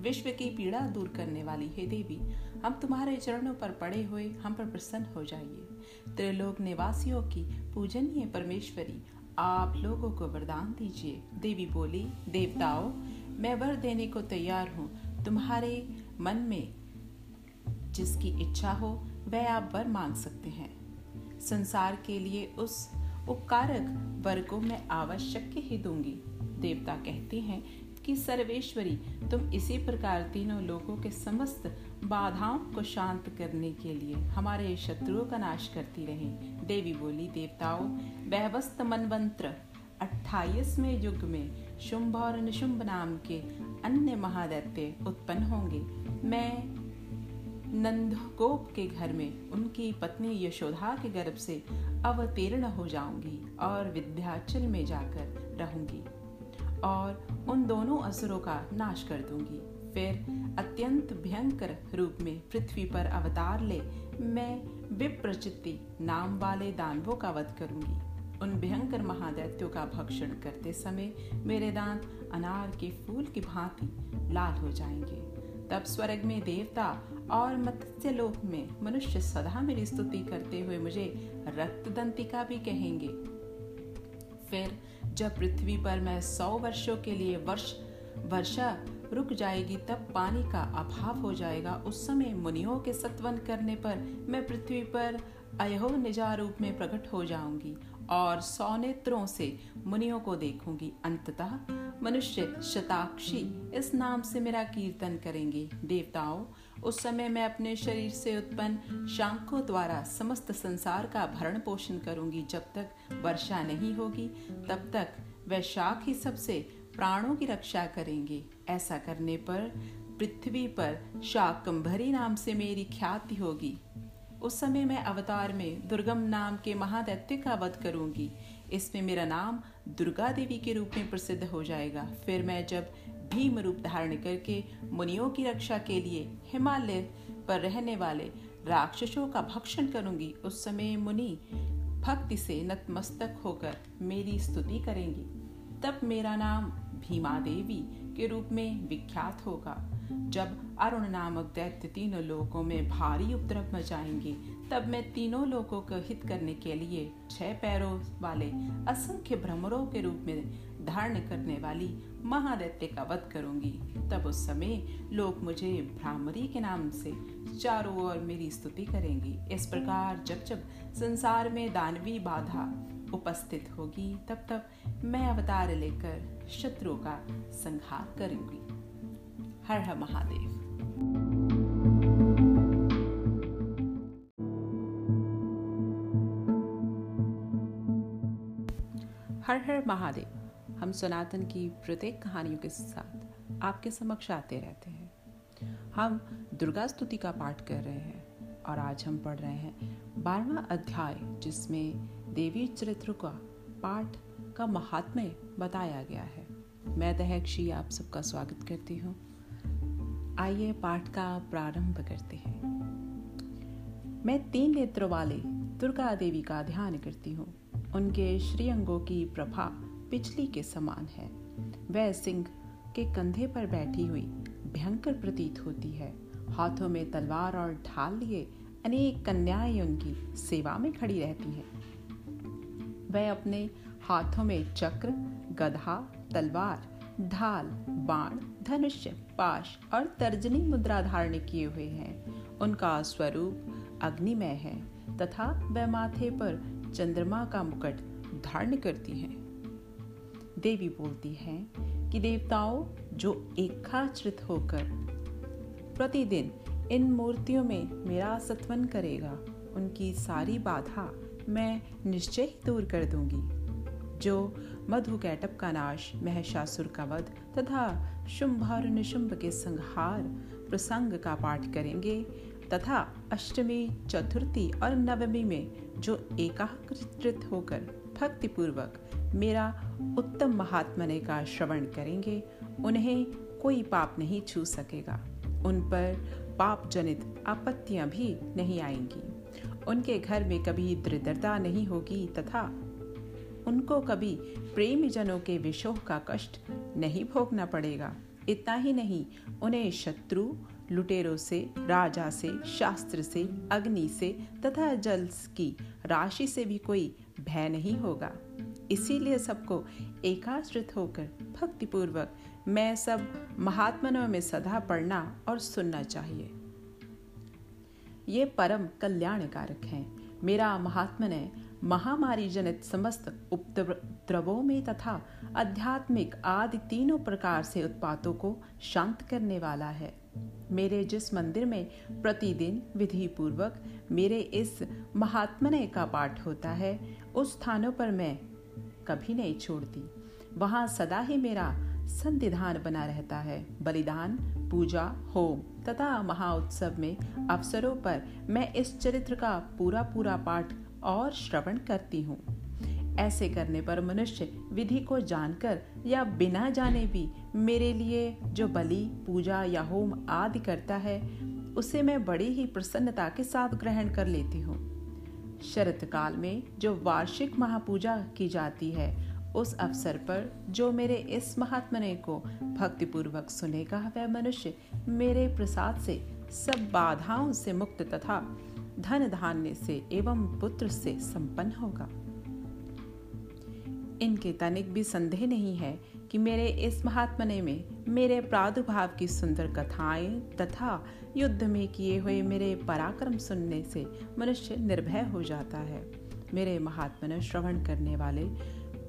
विश्व की पीड़ा दूर करने वाली हे देवी, हम तुम्हारे चरणों पर पड़े हुए हम पर प्रसन्न हो जाइए। त्रिलोक निवासियों की पूजनीय परमेश्वरी आप लोगों को वरदान दीजिए। देवी बोली, देवताओं, मैं वर देने को तैयार हूँ। तुम्हारे मन में जिसकी इच्छा हो, वह आप वर मांग सकते हैं। संसार के लिए उस उपकारक वर को मैं आवश्यक ही दूँगी। देवता कहते हैं कि, सर्वेश्वरी, तुम इसी प्रकार तीनों लोगों के समस्त बाधाओं को शांत करने के लिए हमारे शत्रुओं का नाश करती रहे। देवी बोली, देवताओं वहवस्त मनवंत्र, अट्ठाईसवें युग में शुंभ और निशुंभ नाम के अन्य महादैत्य उत्पन्न होंगे। मैं नंदगोप के घर में उनकी पत्नी यशोधा के गर्भ से अवतीर्ण हो जाऊँगी और विद्याचल में जाकर रहूँगी और उन दोनों असुरों का नाश कर दूँगी। फिर अत्यंत भयंकर रूप में पृथ्वी पर अवतार ले मैं विप्रचिति नाम वाले दानवों का वध करूँगी। उन भयंकर महादैत्यों का भक्षण करते समय मेरे दांत अनार के फूल की भांति लाल हो जाएँगे। तब स्वर्ग में देवता और मत्स्य लोक में मनुष्य सदा मेरी स्तुति करते हुए मुझे रक्त दंतिका भी कहेंगे। फिर जब पृथ्वी पर मैं सौ वर्षों के लिए वर्ष, वर्षा रुक जाएगी तब पानी का अभाव हो जाएगा। उस समय मुनियों के सत्वन करने पर मैं पृथ्वी पर अयो निजा रूप में प्रकट हो जाऊँगी और सौ नेत्रों से मुनियों को देखूँगी। अंततः मनुष्य शताक्षी इस नाम से मेरा कीर्तन करेंगे। देवताओं, उस समय मैं अपने शरीर से उत्पन्न शांकों द्वारा समस्त संसार का भरण पोषण करूँगी। जब तक वर्षा नहीं होगी, तब तक वह शाख ही सबसे प्राणों की रक्षा करेंगे। ऐसा करने पर पृथ्वी पर शाकंभरी नाम से मेरी ख्याति होगी। उस समय मैं अवतार में दुर्गम नाम के महादैत्य का वध करूँगी। इसमें मेरा नाम दुर्गा देवी के रूप में प्रसिद्ध हो जाएगा। फिर मैं जब भीम रूप धारण करके मुनियों की रक्षा के लिए हिमालय पर रहने वाले राक्षसों का भक्षण करूँगी, उस समय मुनि भक्ति से नतमस्तक होकर मेरी स्तुति करेंगी। तब मेरा नाम भीमा देवी के रूप में विख्यात होगा। जब अरुण नामक दैत्य तीनों लोगों में भारी उपद्रव मचाएँगे, तब मैं तीनों लोगों को हित करने के लिए छह पैरों वाले असंख्य भ्रमरों के रूप में धारण करने वाली महादैत्य का वध करूँगी। तब उस समय लोग मुझे भ्रामरी के नाम से चारों ओर मेरी स्तुति करेंगी। इस प्रकार जब जब संसार में दानवी बाधा उपस्थित होगी, तब तब मैं अवतार लेकर शत्रुओं का संहार करूँगी। हर हर महादेव। हर हर महादेव, हम सनातन की प्रत्येक कहानियों के साथ आपके समक्ष आते रहते हैं। हम दुर्गा स्तुति का पाठ कर रहे हैं और आज हम पढ़ रहे हैं बारहवा अध्याय, जिसमें देवी चरित्र का पाठ का महात्म्य बताया गया है। मैं दहक्षी आप सबका स्वागत करती हूँ। आइए पाठ का प्रारंभ करते हैं। मैं तीन नेत्रों वाले दुर्गा देवी का ध्यान करती हूँ। उनके श्रीअंगों की प्रभा पिछली के समान है। वह सिंह के कंधे पर बैठी हुई भयंकर प्रतीत होती है। हाथों में तलवार और ढाल लिए अनेक कन्याएँ उनकी सेवा में खड़ी रहती हैं। वह अपने हाथों में चक्र गधा तलवार, ढाल, बाण धनुष्य पाश और तर्जनी मुद्रा धारण किए हुए हैं। उनका स्वरूप अग्निमय है तथा वह माथे पर चंद्रमा का मुकुट धारण करती हैं। देवी बोलती है कि देवताओं जो एकाश्रित होकर प्रतिदिन इन मूर्तियों में मेरा सत्वन करेगा, उनकी सारी बाधा मैं निश्चय ही दूर कर दूँगी। जो मधु कैटप का नाश, महशासुर का वध, तथा शुंभ और निशुंभ के संहार, प्रसंग का पाठ करेंगे, तथा अष्टमी, चतुर्थी और नवमी में जो एकाग्रचित होकर भक्तिपूर्वक मेरा उत्तम महात्मने का श्रवण करेंगे, उन्हें कोई पाप नहीं छू सकेगा। उन पर पाप जनित आपत्तियाँ भी नहीं आएँगी। उनके घर में कभी दृढ़ता नहीं होगी तथा उनको कभी प्रेमी जनों के विशोह का कष्ट नहीं भोगना पड़ेगा। इतना ही नहीं, उन्हें शत्रु, लुटेरों से, राजा से, शास्त्र से, अग्नि से तथा जल की राशि से भी कोई भय नहीं होगा। इसीलिए सबको एकाश्रित होकर भक्तिपूर्वक मैं सब महात्मनों में सदा पढ़ना और सुनना चाहिए। ये परम कल्याणकारक हैं। मेरा महात्मन महामारी जनित समस्त उपद्रवों में तथा आध्यात्मिक आदि तीनों प्रकार से उत्पातों को शांत करने वाला है। मेरे जिस मंदिर में प्रतिदिन विधि पूर्वक मेरे इस महात्मने का पाठ होता है, उस स्थानों पर मैं कभी नहीं छोड़ती। वहाँ सदा ही मेरा संविधान बना रहता है। बलिदान, पूजा, होम तथा महाउत्सव में अवसरों पर मैं इस चरित्र का पूरा पूरा पाठ और श्रवण करती हूँ। ऐसे करने पर मनुष्य विधि को जानकर या बिना जाने भी मेरे लिए जो बलि, पूजा या होम आदि करता है, उसे मैं बड़ी ही प्रसन्नता के साथ ग्रहण कर लेती हूँ। शरत काल में जो वार्षिक महापूजा की जाती है उस अवसर पर जो मेरे इस महात्मने को भक्तिपूर्वक सुनेगा, वह मनुष्य मेरे प्रसाद से, सब बाधाओं से मुक्त तथा धन धान्य से एवं पुत्र से संपन्न होगा। इनके तनिक भी संदेह नहीं है कि मेरे इस महात्मने में मेरे प्रादुर्भाव की सुंदर कथाएँ तथा युद्ध में किए हुए मेरे पराक्रम सुनने से मनुष्य निर्भय हो जाता है। मेरे महात्मन श्रवण करने वाले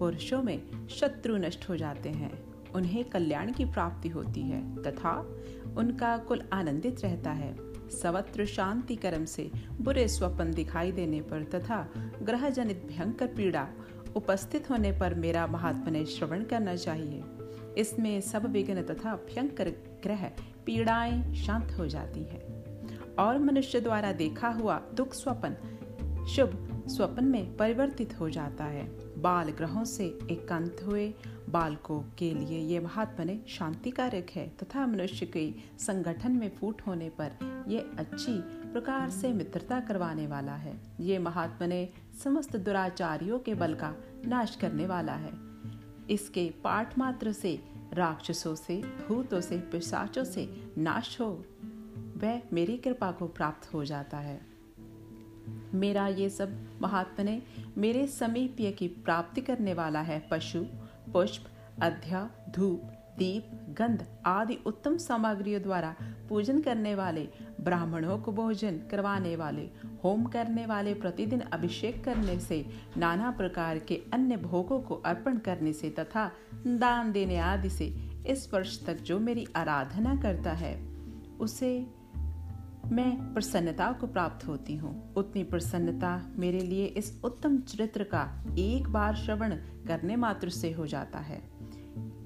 पुरुषों में शत्रु नष्ट हो जाते हैं। उन्हें कल्याण की प्राप्ति होती है तथा उनका कुल आनंदित रहता है। सवत्र शांति कर्म से बुरे स्वप्न दिखाई देने पर तथा ग्रह जनित भयंकर पीड़ा उपस्थित होने पर मेरा महात्मा श्रवण करना चाहिए। इसमें सब विघ्न तथा भयंकर ग्रह पीड़ाएँ शांत हो जाती है। और मनुष्य द्वारा देखा हुआ दुख स्वप्न शुभ स्वप्न में परिवर्तित हो जाता है। बाल ग्रहों से एकांत हुए। बालकों के लिए ये महात्मा शांतिकारक है तथा मनुष्य के संगठन में फूट होने पर यह अच्छी प्रकार से मित्रता करवाने वाला है। ये महात्मा ने समस्त दुराचारियों के बल का नाश करने वाला है। इसके पाठ मात्र से, राक्षसों से, भूतों से, पिशाचों से नाश हो, वह मेरी कृपा को प्राप्त हो जाता है। मेरा ये सब महात्मा ने मेरे समीप्य की प्राप्ति करने वाला है पशु, पुष्प, अध्या, धूप, दीप, गंध आदि उत्तम सामग्रियों द्वारा पूजन करने वाले, ब्राह्मणों को भोजन करवाने वाले, होम करने वाले, प्रतिदिन अभिषेक करने से, नाना प्रकार के अन्य भोगों को अर्पण करने से तथा दान देने आदि से, इस वर्ष तक जो मेरी आराधना करता है, उसे मैं प्रसन्नता को प्राप्त होती हूँ। उतनी प्रसन्नता मेरे लिए इस उत्तम चरित्र का एक बार श्रवण करने मात्र से हो जाता है।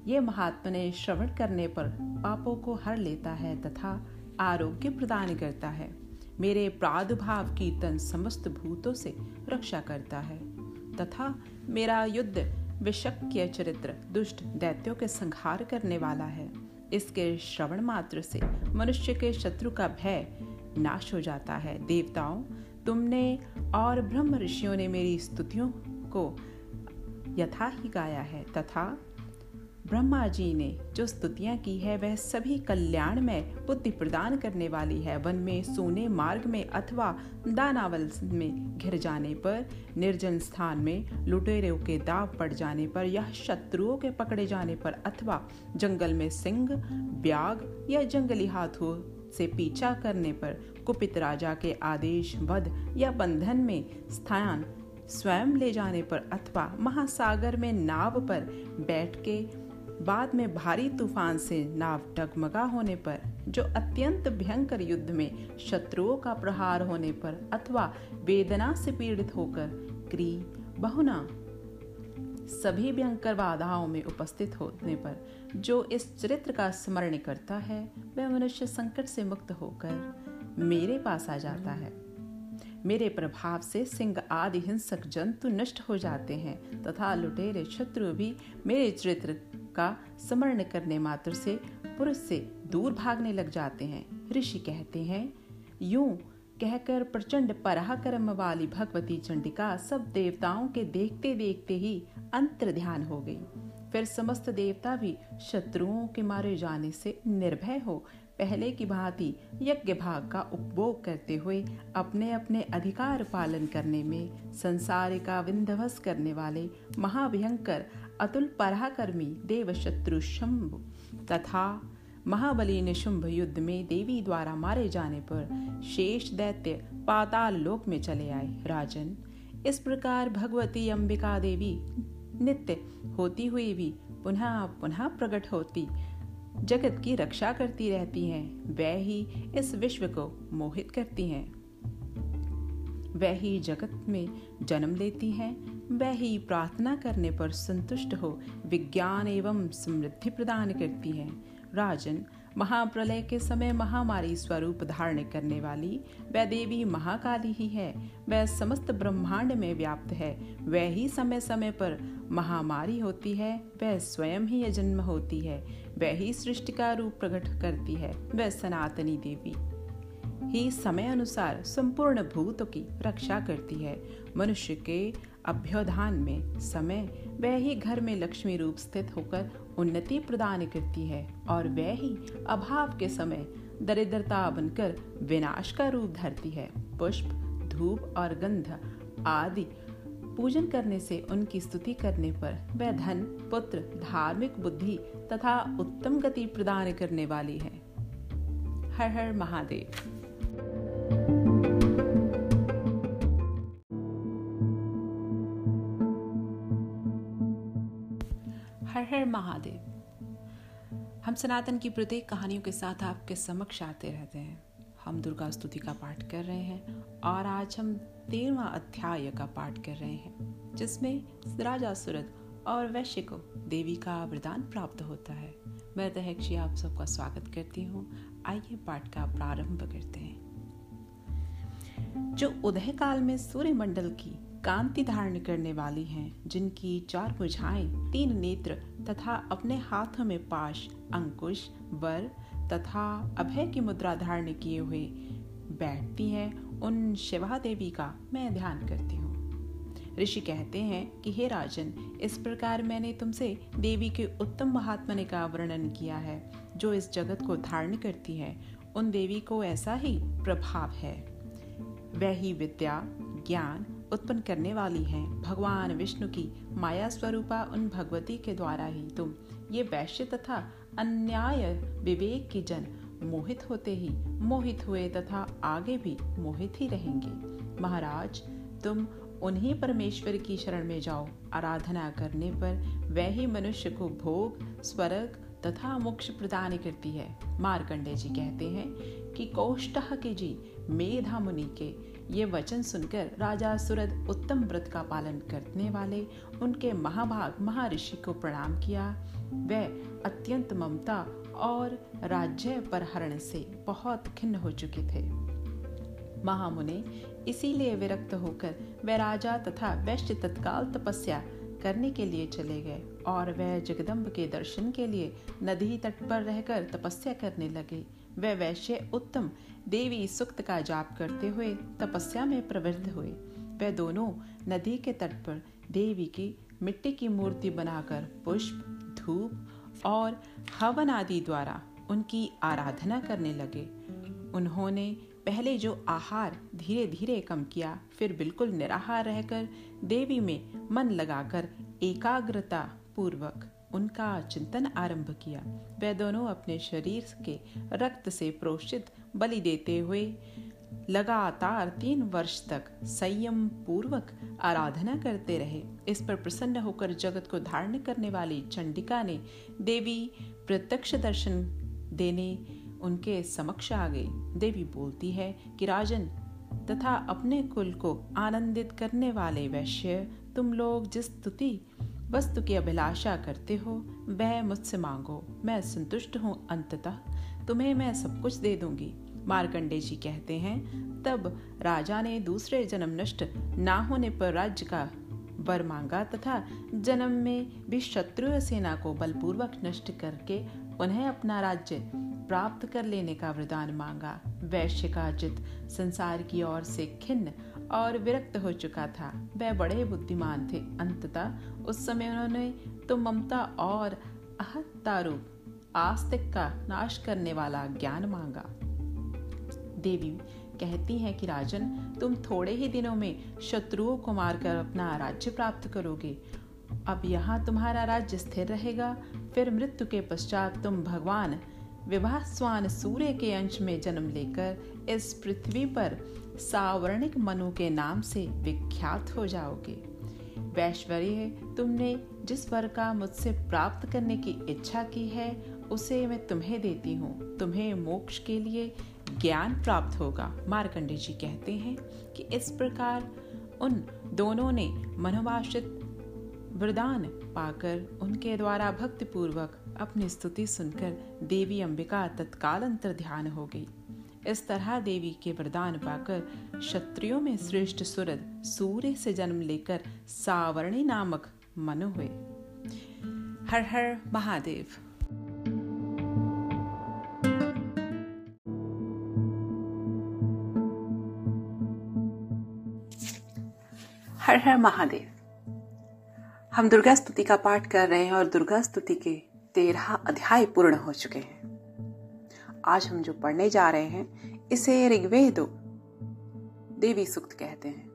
ये महात्मा ने श्रवण करने पर पापों को हर लेता है तथा आरोग्य प्रदान करता है। मेरे प्रादुर्भाव कीर्तन समस्त भूतों से रक्षा करता है। तथा मेरा युद्ध विशक्य चरित्र दुष्ट दैत्यों के संहार करने वाला है। इसके श्रवण मात्र से मनुष्य के शत्रु का भय नाश हो जाता है। देवताओं, तुमने और ब्रह्म ऋषियों ने मेरी स्तुतियों को यथा ही गाया है, तथा ब्रह्मा जी ने जो स्तुतियाँ की है, वह सभी कल्याण में बुद्धि प्रदान करने वाली है। वन में, सोने मार्ग में अथवा दानावल में घिर जाने पर, निर्जन स्थान में लुटेरों के दाव पड़ जाने पर या शत्रुओं के पकड़े जाने पर अथवा जंगल में सिंह, ब्याग या जंगली हाथों से पीछा करने पर कुपित राजा के आदेश वध या बंधन में स्थान स्वयं ले जाने पर अथवा महासागर में नाव पर बैठ के बाद में भारी तूफ़ान से नाव डगमगा होने पर, जो अत्यंत भयंकर युद्ध में शत्रुओं का प्रहार होने पर अथवा वेदना से पीड़ित होकर क्री बहुना, सभी भयंकर बाधाओं में उपस्थित होने पर, जो इस चरित्र का स्मरण करता है, वह मनुष्य संकट से मुक्त होकर मेरे पास आ जाता है। मेरे प्रभाव से सिंह आदि हिंसक जंतु नष्ट हो जाते हैं, तथा लुटेरे शत्रु भी मेरे चरित्र का स्मरण करने मात्र से पुरुष से दूर भागने लग जाते हैं। ऋषि कहते हैं, यूँ कहकर प्रचंड पराक्रम वाली भगवती चंडिका सब देवताओं के देखते देखते ही अंतर ध्यान हो गई। फिर समस्त देवता भी शत्रुओं के मारे जाने से निर्भय हो पहले की भांति यज्ञ भाग का उपभोग करते हुए अपने अपने अधिकार पालन करने में संसार का विंध्वस करने वाले महाभयंकर अतुल पराक्रमी देव शत्रु शंभु तथा महाबली निशुंभ युद्ध में देवी द्वारा मारे जाने पर शेष दैत्य पाताल लोक में चले आए। राजन, इस प्रकार भगवती अंबिका देवी नित्य होती हुई भी पुनः पुनः प्रकट होती, जगत की रक्षा करती रहती हैं, वह ही इस विश्व को मोहित करती हैं। वह ही जगत में जन्म लेती हैं वह ही प्रार्थना करने पर संतुष्ट हो, विज्ञान एवं समृद्धि प्रदान करती हैं। राजन, महाप्रलय के समय महामारी स्वरूप धारण करने वाली, वह देवी महाकाली ही है। वह समस्त ब्रह्मांड में व्याप्त है। वह ही समय समय पर महामारी होती है। वह स्वयं ही अजन्म होती है। वह ही सृष्टि का रूप प्रकट करती है। वह सनातनी देवी। ही समय अनुसार संपूर्ण भूतों की रक्षा करती है। मनुष्य के अभ्युधान में समय वह ही घर में लक्ष्मी रूप स्थित होकर उन्नति प्रदान करती है और वह ही अभाव के समय दरिद्रता बनकर विनाश का रूप धरती है। पुष्प, धूप और गंध आदि पूजन करने से उनकी स्तुति करने पर वह धन, पुत्र, धार्मिक बुद्धि तथा उत्तम गति प्रदान करने वाली है। हर हर महादेव। महादेव। हम सनातन की प्रत्येक कहानियों के साथ आपके समक्ष आते रहते हैं। हम दुर्गा स्तुति का पाठ कर रहे हैं और आज हम तेरहवा अध्याय का पाठ कर रहे हैं, जिसमें राजा सूरत और वैश्य को देवी का वरदान प्राप्त होता है। मैं तहक्षी आप सबका स्वागत करती हूँ। आइए पाठ का प्रारंभ करते हैं। जो उदय काल में सूर्य मंडल की कांति धारण करने वाली हैं, जिनकी चार भुजाएँ, तीन नेत्र तथा अपने हाथों में पाश, अंकुश, वर तथा अभय की मुद्रा धारण किए हुए बैठती हैं, उन शिवा देवी का मैं ध्यान करती हूँ। ऋषि कहते हैं कि, हे राजन, इस प्रकार मैंने तुमसे देवी के उत्तम महात्मने का वर्णन किया है, जो इस जगत को धारण करती है। उन देवी को ऐसा ही प्रभाव है। वह ही विद्या, ज्ञान उत्पन्न करने वाली हैं। भगवान विष्णु की माया स्वरूपा उन भगवती के द्वारा ही। तुम ये वैश्य तथा अन्याय विवेक की जन मोहित होते ही मोहित हुए तथा आगे भी मोहित ही रहेंगे। महाराज, तुम उन्हीं परमेश्वर की शरण में जाओ। आराधना करने पर वह ही मनुष्य को भोग, स्वर्ग तथा मोक्ष प्रदान करती है। मारकंडे जी कहते हैं कि कौष्टह के जी मेधा मुनि के ये वचन सुनकर राजा सुरद उत्तम व्रत का पालन करने वाले उनके महाभाग महर्षि को प्रणाम किया। वह अत्यंत ममता और राज्य पर हरण से बहुत खिन्न हो चुके थे। महामुने इसीलिए विरक्त होकर वे राजा तथा वैश्य तत्काल तपस्या करने के लिए चले गए और वह जगदम्ब के दर्शन के लिए नदी तट पर रहकर तपस्या करने लगे। वह वैश्य उत्तम। देवी सुक्त का जाप करते हुए तपस्या में प्रवृत्त हुए। वह दोनों नदी के तट पर देवी की मिट्टी की मूर्ति बनाकर पुष्प, धूप और हवन आदि द्वारा उनकी आराधना करने लगे। उन्होंने पहले जो आहार धीरे धीरे कम किया, फिर बिल्कुल निराहार रहकर देवी में मन लगाकर एकाग्रता पूर्वक उनका चिंतन आरंभ किया। वे दोनों अपने शरीर के रक्त से प्रोषित बलि देते हुए लगातार तीन वर्ष तक संयम पूर्वक आराधना करते रहे। इस पर प्रसन्न होकर जगत को धारण करने वाली चंडिका ने देवी प्रत्यक्ष दर्शन देने उनके समक्ष आ गई। देवी बोलती है कि, राजन, तथा अपने कुल को आनंदित करने वाले वैश्य, तुम लोग जिस स्तुति वस्तु की अभिलाषा करते हो वह मुझसे मांगो, मैं संतुष्ट हूँ अंततः, तुम्हें मैं सब कुछ दे दूँगी। मार्कंडे जी कहते हैं, तब राजा ने दूसरे जन्म नष्ट ना होने पर राज्य का वर मांगा तथा जन्म में भी शत्रु सेना को बलपूर्वक नष्ट करके उन्हें अपना राज्य प्राप्त कर लेने का वरदान मांगा। वैश्य का जित संसार की ओर से खिन्न और विरक्त हो चुका था। वह बड़े बुद्धिमान थे। अंततः उस समय उन्होंने तो ममता और अहतारूप, आस्तिक का नाश करने वाला ज्ञान मांगा। देवी कहती हैं कि, राजन, तुम थोड़े ही दिनों में शत्रुओं को मारकर अपना राज्य प्राप्त करोगे। अब यहाँ तुम्हारा राज्य स्थिर रहेगा। फिर मृत्यु के पश्चात तुम भगवान विवाह सूर्य के अंश में जन्म लेकर इस पृथ्वी पर सावर्णिक मनु के नाम से विख्यात हो जाओगे। वैश्वर्य, तुमने जिस वर का मुझसे प्राप्त करने की इच्छा की है, उसे मैं तुम्हें देती हूँ। तुम्हें मोक्ष के लिए ज्ञान प्राप्त होगा। मार्कंडे जी कहते हैं कि इस प्रकार उन दोनों ने मनोवासित वरदान पाकर उनके द्वारा भक्ति पूर्वक अपनी स्तुति सुनकर देवी अंबिका तत्काल अंतर ध्यान हो गई। इस तरह देवी के वरदान पाकर क्षत्रियो में श्रेष्ठ सूरज सूर्य से जन्म लेकर सावर्णी नामक मनु हुए। हर हर महादेव। हर हर महादेव। हम दुर्गा स्तुति का पाठ कर रहे हैं और दुर्गा स्तुति के तेरह अध्याय पूर्ण हो चुके हैं। आज हम जो पढ़ने जा रहे हैं, इसे ऋग्वेद देवी सुक्त कहते हैं।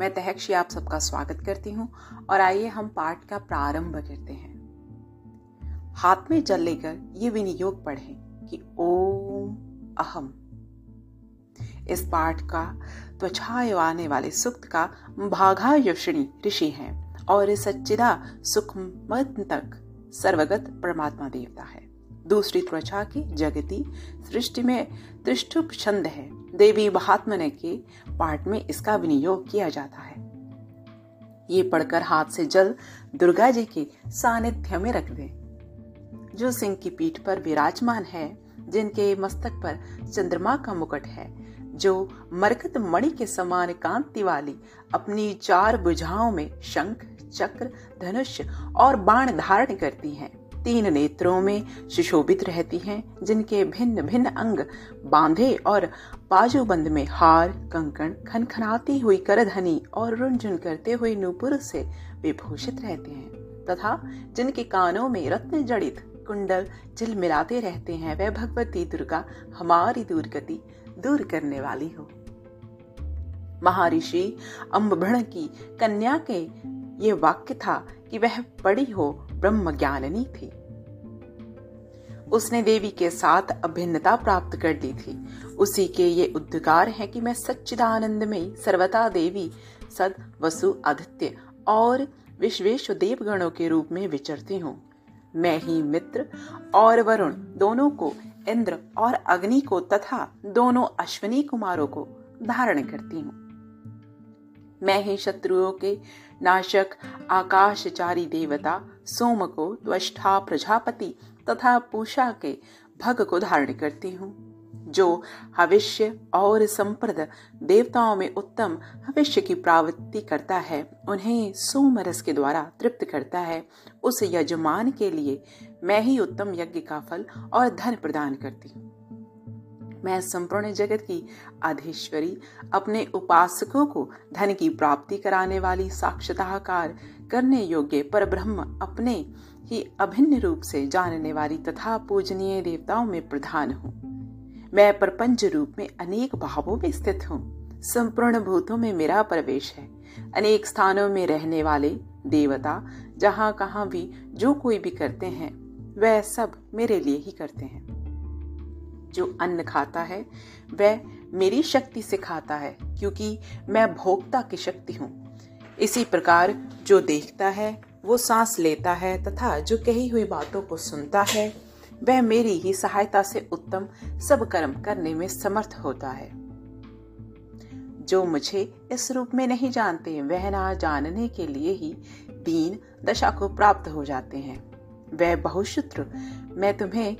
मैं तहक्षी आप सबका स्वागत करती हूँ और आइए हम पाठ का प्रारंभ करते हैं। हाथ में जल लेकर ये विनियोग पढ़ें कि ओम अहम। इस पाठ का त्वचाए आने वाले सुक्त का भाघा यक्षिणी ऋषि हैं और सच्चिदा सुखमत तक सर्वगत परमात्मा देवता है। दूसरी त्वचा की जगती सृष्टि में त्रिष्टुप छंद है। देवी महात्मने के पाठ में इसका विनियोग किया जाता है। ये पढ़कर हाथ से जल दुर्गा जी के सानिध्य में रख दें। जो सिंह की पीठ पर विराजमान है, जिनके मस्तक पर चंद्रमा का मुकुट है, जो मरकत मणि के समान कांति वाली अपनी चार बुझाओं में शंख, चक्र, धनुष और बाण धारण करती हैं। तीन नेत्रों में सुशोभित रहती हैं, जिनके भिन्न भिन्न अंग बांधे और बाजूबंद में हार, कंकण, खनखनाती हुई करधनी और रुंझुन करते हुए नूपुर से विभूषित रहते हैं, तथा जिनके कानों में रत्न जड़ित कुंडल झिलमिलाते रहते हैं, वह भगवती दुर्गा हमारी दुर्गति दूर करने वाली हो। महर्षि अम्बभृण की कन्या के ये वाक्य था कि वह बड़ी हो ब्रह्म ज्ञाननी थी। उसने देवी के साथ अभिन्नता प्राप्त कर ली थी। उसी के ये उद्गार है कि मैं सच्चिदानंद में सर्वता देवी, सद, वसु, आदित्य और विश्वेश देवगणों के रूप में विचरती हूँ। मैं ही मित्र और वरुण दोनों को, इंद्र और अग्नि को तथा दोनों अश्विनी कुमारों को धारण करती हूँ। मैं ही शत्रुओं के नाशक, आकाशचारी देवता सोम को त्वष्टा प्रजापति तथा पूषा के भग को धारण करती हूँ। जो हविष्य और संप्रद देवताओं में उत्तम हविष्य की प्रावृत्ति करता है, उन्हें सोमरस के द्वारा तृप्त करता है। उस यजमान के लिए मैं ही उत्तम यज्ञ का फल और धन प्रदान करती हूँ। मैं संपूर्ण जगत की अधीश्वरी अपने उपासकों को धन की प्राप्ति कराने वाली साक्षताकार करने योग्य पर ब्रह्म अपने ही अभिन्न रूप से जानने वाली तथा पूजनीय देवताओं में प्रधान हूँ। मैं प्रपंच रूप में अनेक भावों में स्थित हूँ। संपूर्ण भूतों में मेरा प्रवेश है। अनेक स्थानों में रहने वाले देवता, जहाँ कहाँ भी जो कोई भी करते हैं, वह सब मेरे लिए ही करते हैं। जो अन्न खाता है, वह मेरी शक्ति से खाता है, क्योंकि मैं भोक्ता की शक्ति हूँ। इसी प्रकार जो देखता है, वो सांस लेता है तथा जो कही हुई बातों को सुनता है, वह मेरी ही सहायता से उत्तम सब कर्म करने में समर्थ होता है। जो मुझे इस रूप में नहीं जानते, वह ना जानने के लिए ही दीन दशा को प्राप्त हो जाते हैं। वह बहुशूत्र मैं तुम्हें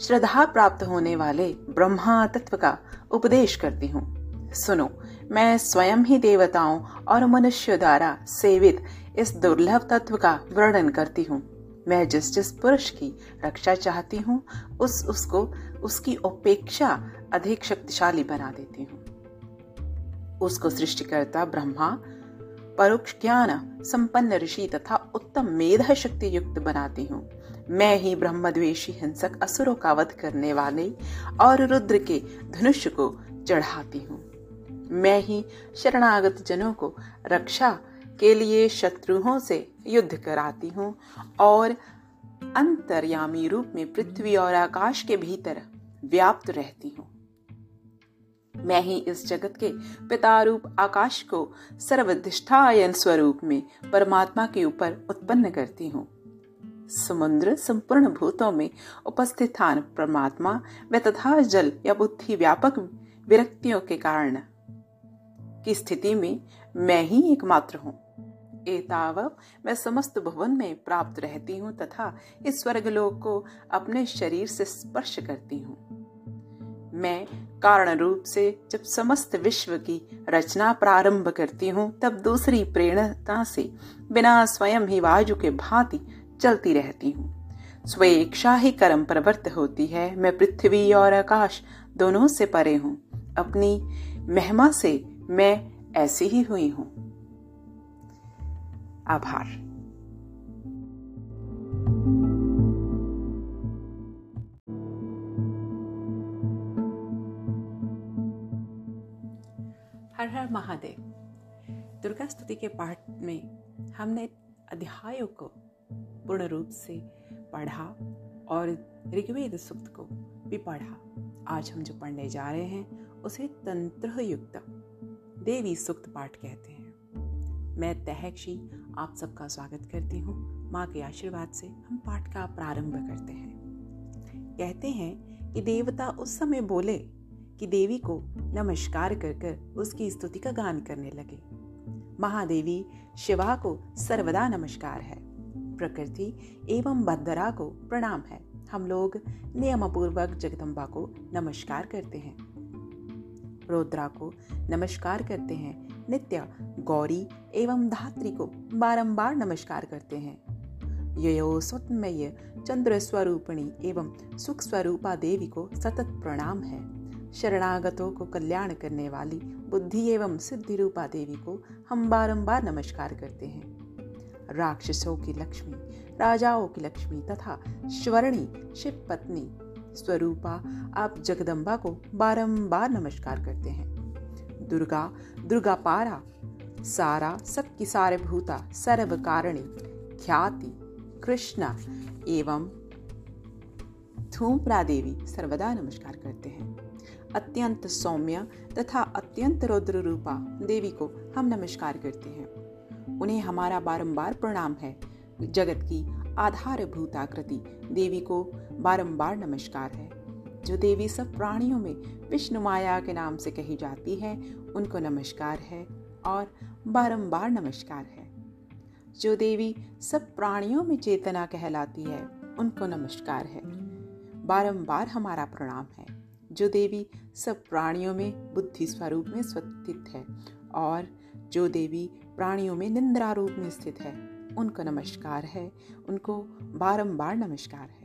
श्रद्धा प्राप्त होने वाले ब्रह्मा तत्व का उपदेश करती हूँ। सुनो मैं स्वयं ही देवताओं और मनुष्य द्वारा सेवित इस दुर्लभ तत्व का वर्णन करती हूँ। मैं जिस जिस पुरुष की रक्षा चाहती हूँ, उस उसको उसकी अपेक्षा अधिक शक्तिशाली बना देती हूँ। उसको सृष्टिकर्ता ब्रह्मा, परोक्ष ज्ञान, संपन्न ऋषि तथा उत्तम मेधा शक्ति युक्त बनाती हूँ। मैं ही ब्रह्मद्वेशी हिंसक असुरों का वध करने वाले और रुद्र के धनुष को चढ़ाती हूँ। मैं ही शरणागत जनों को रक्षा के लिए शत्रुओं से युद्ध कराती हूँ और अंतर्यामी रूप में पृथ्वी और आकाश के भीतर व्याप्त रहती हूँ। मैं ही इस जगत के पिता रूप आकाश को सर्वधिष्ठायन स्वरूप में परमात्मा के ऊपर उत्पन्न करती हूँ। समुद्र संपूर्ण भूतों में उपस्थित परमात्मा व तथा जल या बुद्धि व्यापक विरक्तियों के कारण की स्थिति में मैं ही एकमात्र हूँ। एताव मैं समस्त भवन में प्राप्त रहती हूँ तथा इस स्वर्गलोक को अपने शरीर से स्पर्श करती हूँ। मैं कारण रूप से जब समस्त विश्व की रचना प्रारंभ करती हूँ, तब दूसरी प्रेरणा से बिना स्वयं ही वायु के भांति चलती रहती हूँ। स्वेच्छा ही कर्म प्रवृत्त होती है। मैं पृथ्वी और आकाश दोनों से परे हूँ। अपनी महिमा से मैं ऐसी ही हुई हूँ। आभार। हर हर महादेव। दुर्गा स्तुति के पाठ में हमने अध्यायों को पूर्ण रूप से पढ़ा और ऋग्वेद सूक्त को भी पढ़ा। आज हम जो पढ़ने जा रहे हैं, उसे तंत्र युक्त देवी सुक्त पाठ कहते हैं। मैं तहक्षी आप सबका स्वागत करती हूँ। माँ के आशीर्वाद से हम पाठ का प्रारंभ करते हैं। कहते हैं कि देवता उस समय बोले कि देवी को नमस्कार कर कर उसकी स्तुति का गान करने लगे। महादेवी शिवा को सर्वदा नमस्कार है। प्रकृति एवं बंदरा को प्रणाम है। हम लोग नियम पूर्वक जगदम्बा को नमस्कार करते हैं। रुद्रा को नमस्कार करते हैं। नित्य, गौरी एवं धात्री को बारंबार नमस्कार करते हैं। यो स्वतमय चंद्र स्वरूपिणी एवं सुख स्वरूपा देवी को सतत प्रणाम है। शरणागतों को कल्याण करने वाली बुद्धि एवं सिद्धि रूपा देवी को हम बारंबार नमस्कार करते हैं। राक्षसों की लक्ष्मी, राजाओं की लक्ष्मी तथा स्वर्णी शिव पत्नी स्वरूपा, आप जगदम्बा को बारंबार नमस्कार करते हैं। दुर्गा दुर्गा पारा सारा सबकी सारे भूता सर्व कारणी ख्याति, कृष्णा एवं धूमप्रा देवी सर्वदा नमस्कार करते हैं। अत्यंत सौम्य तथा अत्यंत रुद्र रूपा देवी को हम नमस्कार करते हैं। उन्हें हमारा बारंबार प्रणाम है। जगत की आधारभूताकृति देवी को बारंबार नमस्कार है। जो देवी सब प्राणियों में विष्णु माया के नाम से कही जाती है, उनको नमस्कार है और बारंबार नमस्कार है। जो देवी सब प्राणियों में चेतना कहलाती है, उनको नमस्कार है। बारंबार हमारा प्रणाम है। जो देवी सब प्राणियों में बुद्धि स्वरूप में स्थित है और जो देवी प्राणियों में निंद्रा रूप में स्थित है, उनको नमस्कार है, उनको बारंबार नमस्कार है।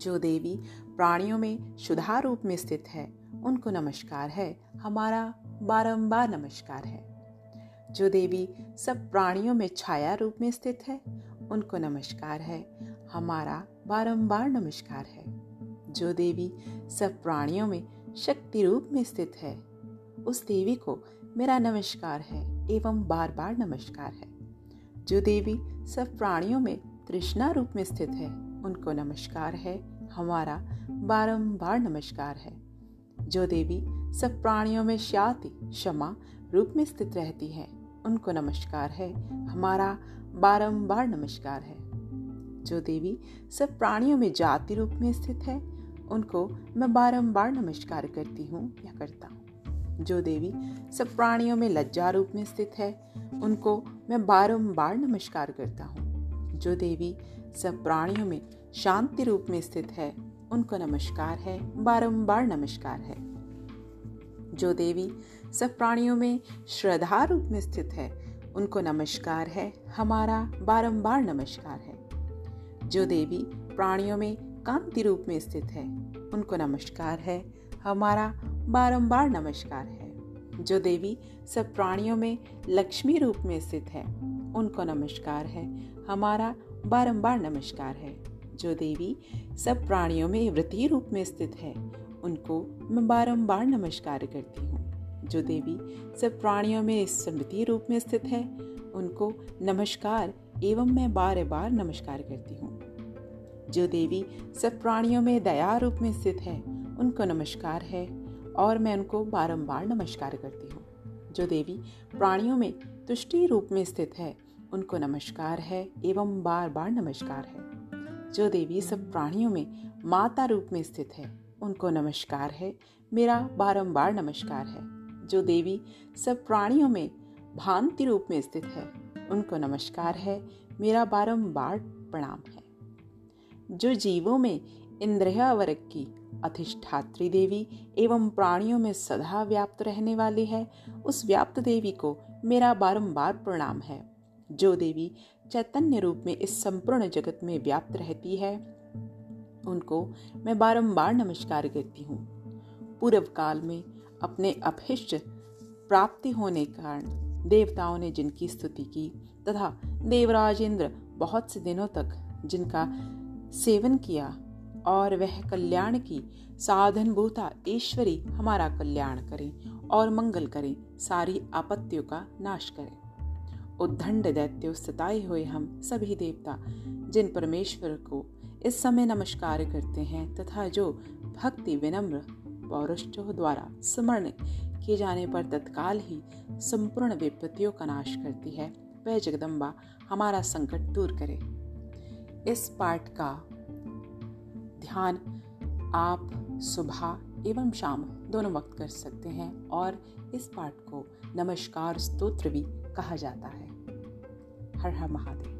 जो देवी प्राणियों में शुद्धा रूप में स्थित है, उनको नमस्कार है, हमारा बारंबार नमस्कार है। जो देवी सब प्राणियों में छाया रूप में स्थित है, उनको नमस्कार है, हमारा बारंबार नमस्कार है। जो देवी सब प्राणियों में शक्ति रूप में स्थित है, उस देवी को मेरा नमस्कार है एवं बार बार नमस्कार है। जो देवी सब प्राणियों में तृष्णा रूप में स्थित है उनको नमस्कार है, हमारा बारंबार नमस्कार है। जो देवी सब प्राणियों में शांति, क्षमा रूप में स्थित रहती है, उनको नमस्कार है, हमारा बारंबार नमस्कार है। जो देवी सब प्राणियों में जाति रूप में स्थित है, उनको मैं बारंबार नमस्कार करती हूँ या करता हूँ। जो देवी सब प्राणियों में लज्जा रूप में स्थित है, उनको मैं बारंबार नमस्कार करता हूँ। जो देवी सब प्राणियों में शांति रूप में स्थित है। उनको नमस्कार है, बारंबार नमस्कार है। जो देवी सब प्राणियों में श्रद्धा रूप में स्थित है, उनको नमस्कार है, हमारा बारंबार नमस्कार है। जो देवी प्राणियों में कांति रूप में स्थित है, उनको नमस्कार है, हमारा बारंबार नमस्कार है। जो देवी सब प्राणियों में लक्ष्मी रूप में स्थित है, उनको नमस्कार है, हमारा बारंबार नमस्कार है। जो देवी सब प्राणियों में वृत्ति रूप में स्थित है, उनको मैं बारंबार नमस्कार करती हूँ। जो देवी सब प्राणियों में स्मृति रूप में स्थित है, उनको नमस्कार एवं मैं बार बार नमस्कार करती हूँ। जो देवी सब प्राणियों में दया रूप में स्थित है, उनको नमस्कार है और मैं उनको बारंबार नमस्कार करती हूँ। जो देवी प्राणियों में तुष्टि रूप में स्थित है उनको नमस्कार है एवं बार बार नमस्कार है। जो देवी सब प्राणियों में माता रूप में स्थित है, उनको नमस्कार है, मेरा बारंबार नमस्कार है। जो देवी सब प्राणियों में भांति रूप में स्थित है, उनको नमस्कार है, मेरा बारंबार प्रणाम है। जो जीवों में इंद्रिया वर्ग की अधिष्ठात्री देवी एवं प्राणियों में सदा व्याप्त रहने वाली है, उस व्याप्त देवी को मेरा बारंबार प्रणाम है। जो देवी चैतन्य रूप में इस संपूर्ण जगत में व्याप्त रहती है, उनको मैं बारंबार नमस्कार करती हूँ। पूर्व काल में अपने अभिष्ट प्राप्ति होने कारण देवताओं ने जिनकी स्तुति की तथा देवराज इंद्र बहुत से दिनों तक जिनका सेवन किया और वह कल्याण की साधन भूता ईश्वरी हमारा कल्याण करें और मंगल करें, सारी आपत्तियों का नाश करें। उद्दंड दैत्यो सताए हुए हम सभी देवता, जिन परमेश्वर को इस समय नमस्कार करते हैं, तथा जो भक्ति विनम्र पौरुषों द्वारा स्मरण किए जाने पर तत्काल ही संपूर्ण विपत्तियों का नाश करती है, वह जगदम्बा हमारा संकट दूर करे। इस पाठ का ध्यान आप सुबह एवं शाम दोनों वक्त कर सकते हैं, और इस पाठ को नमस्कार स्तोत्र भी कहा जाता है। हर हर महादेव।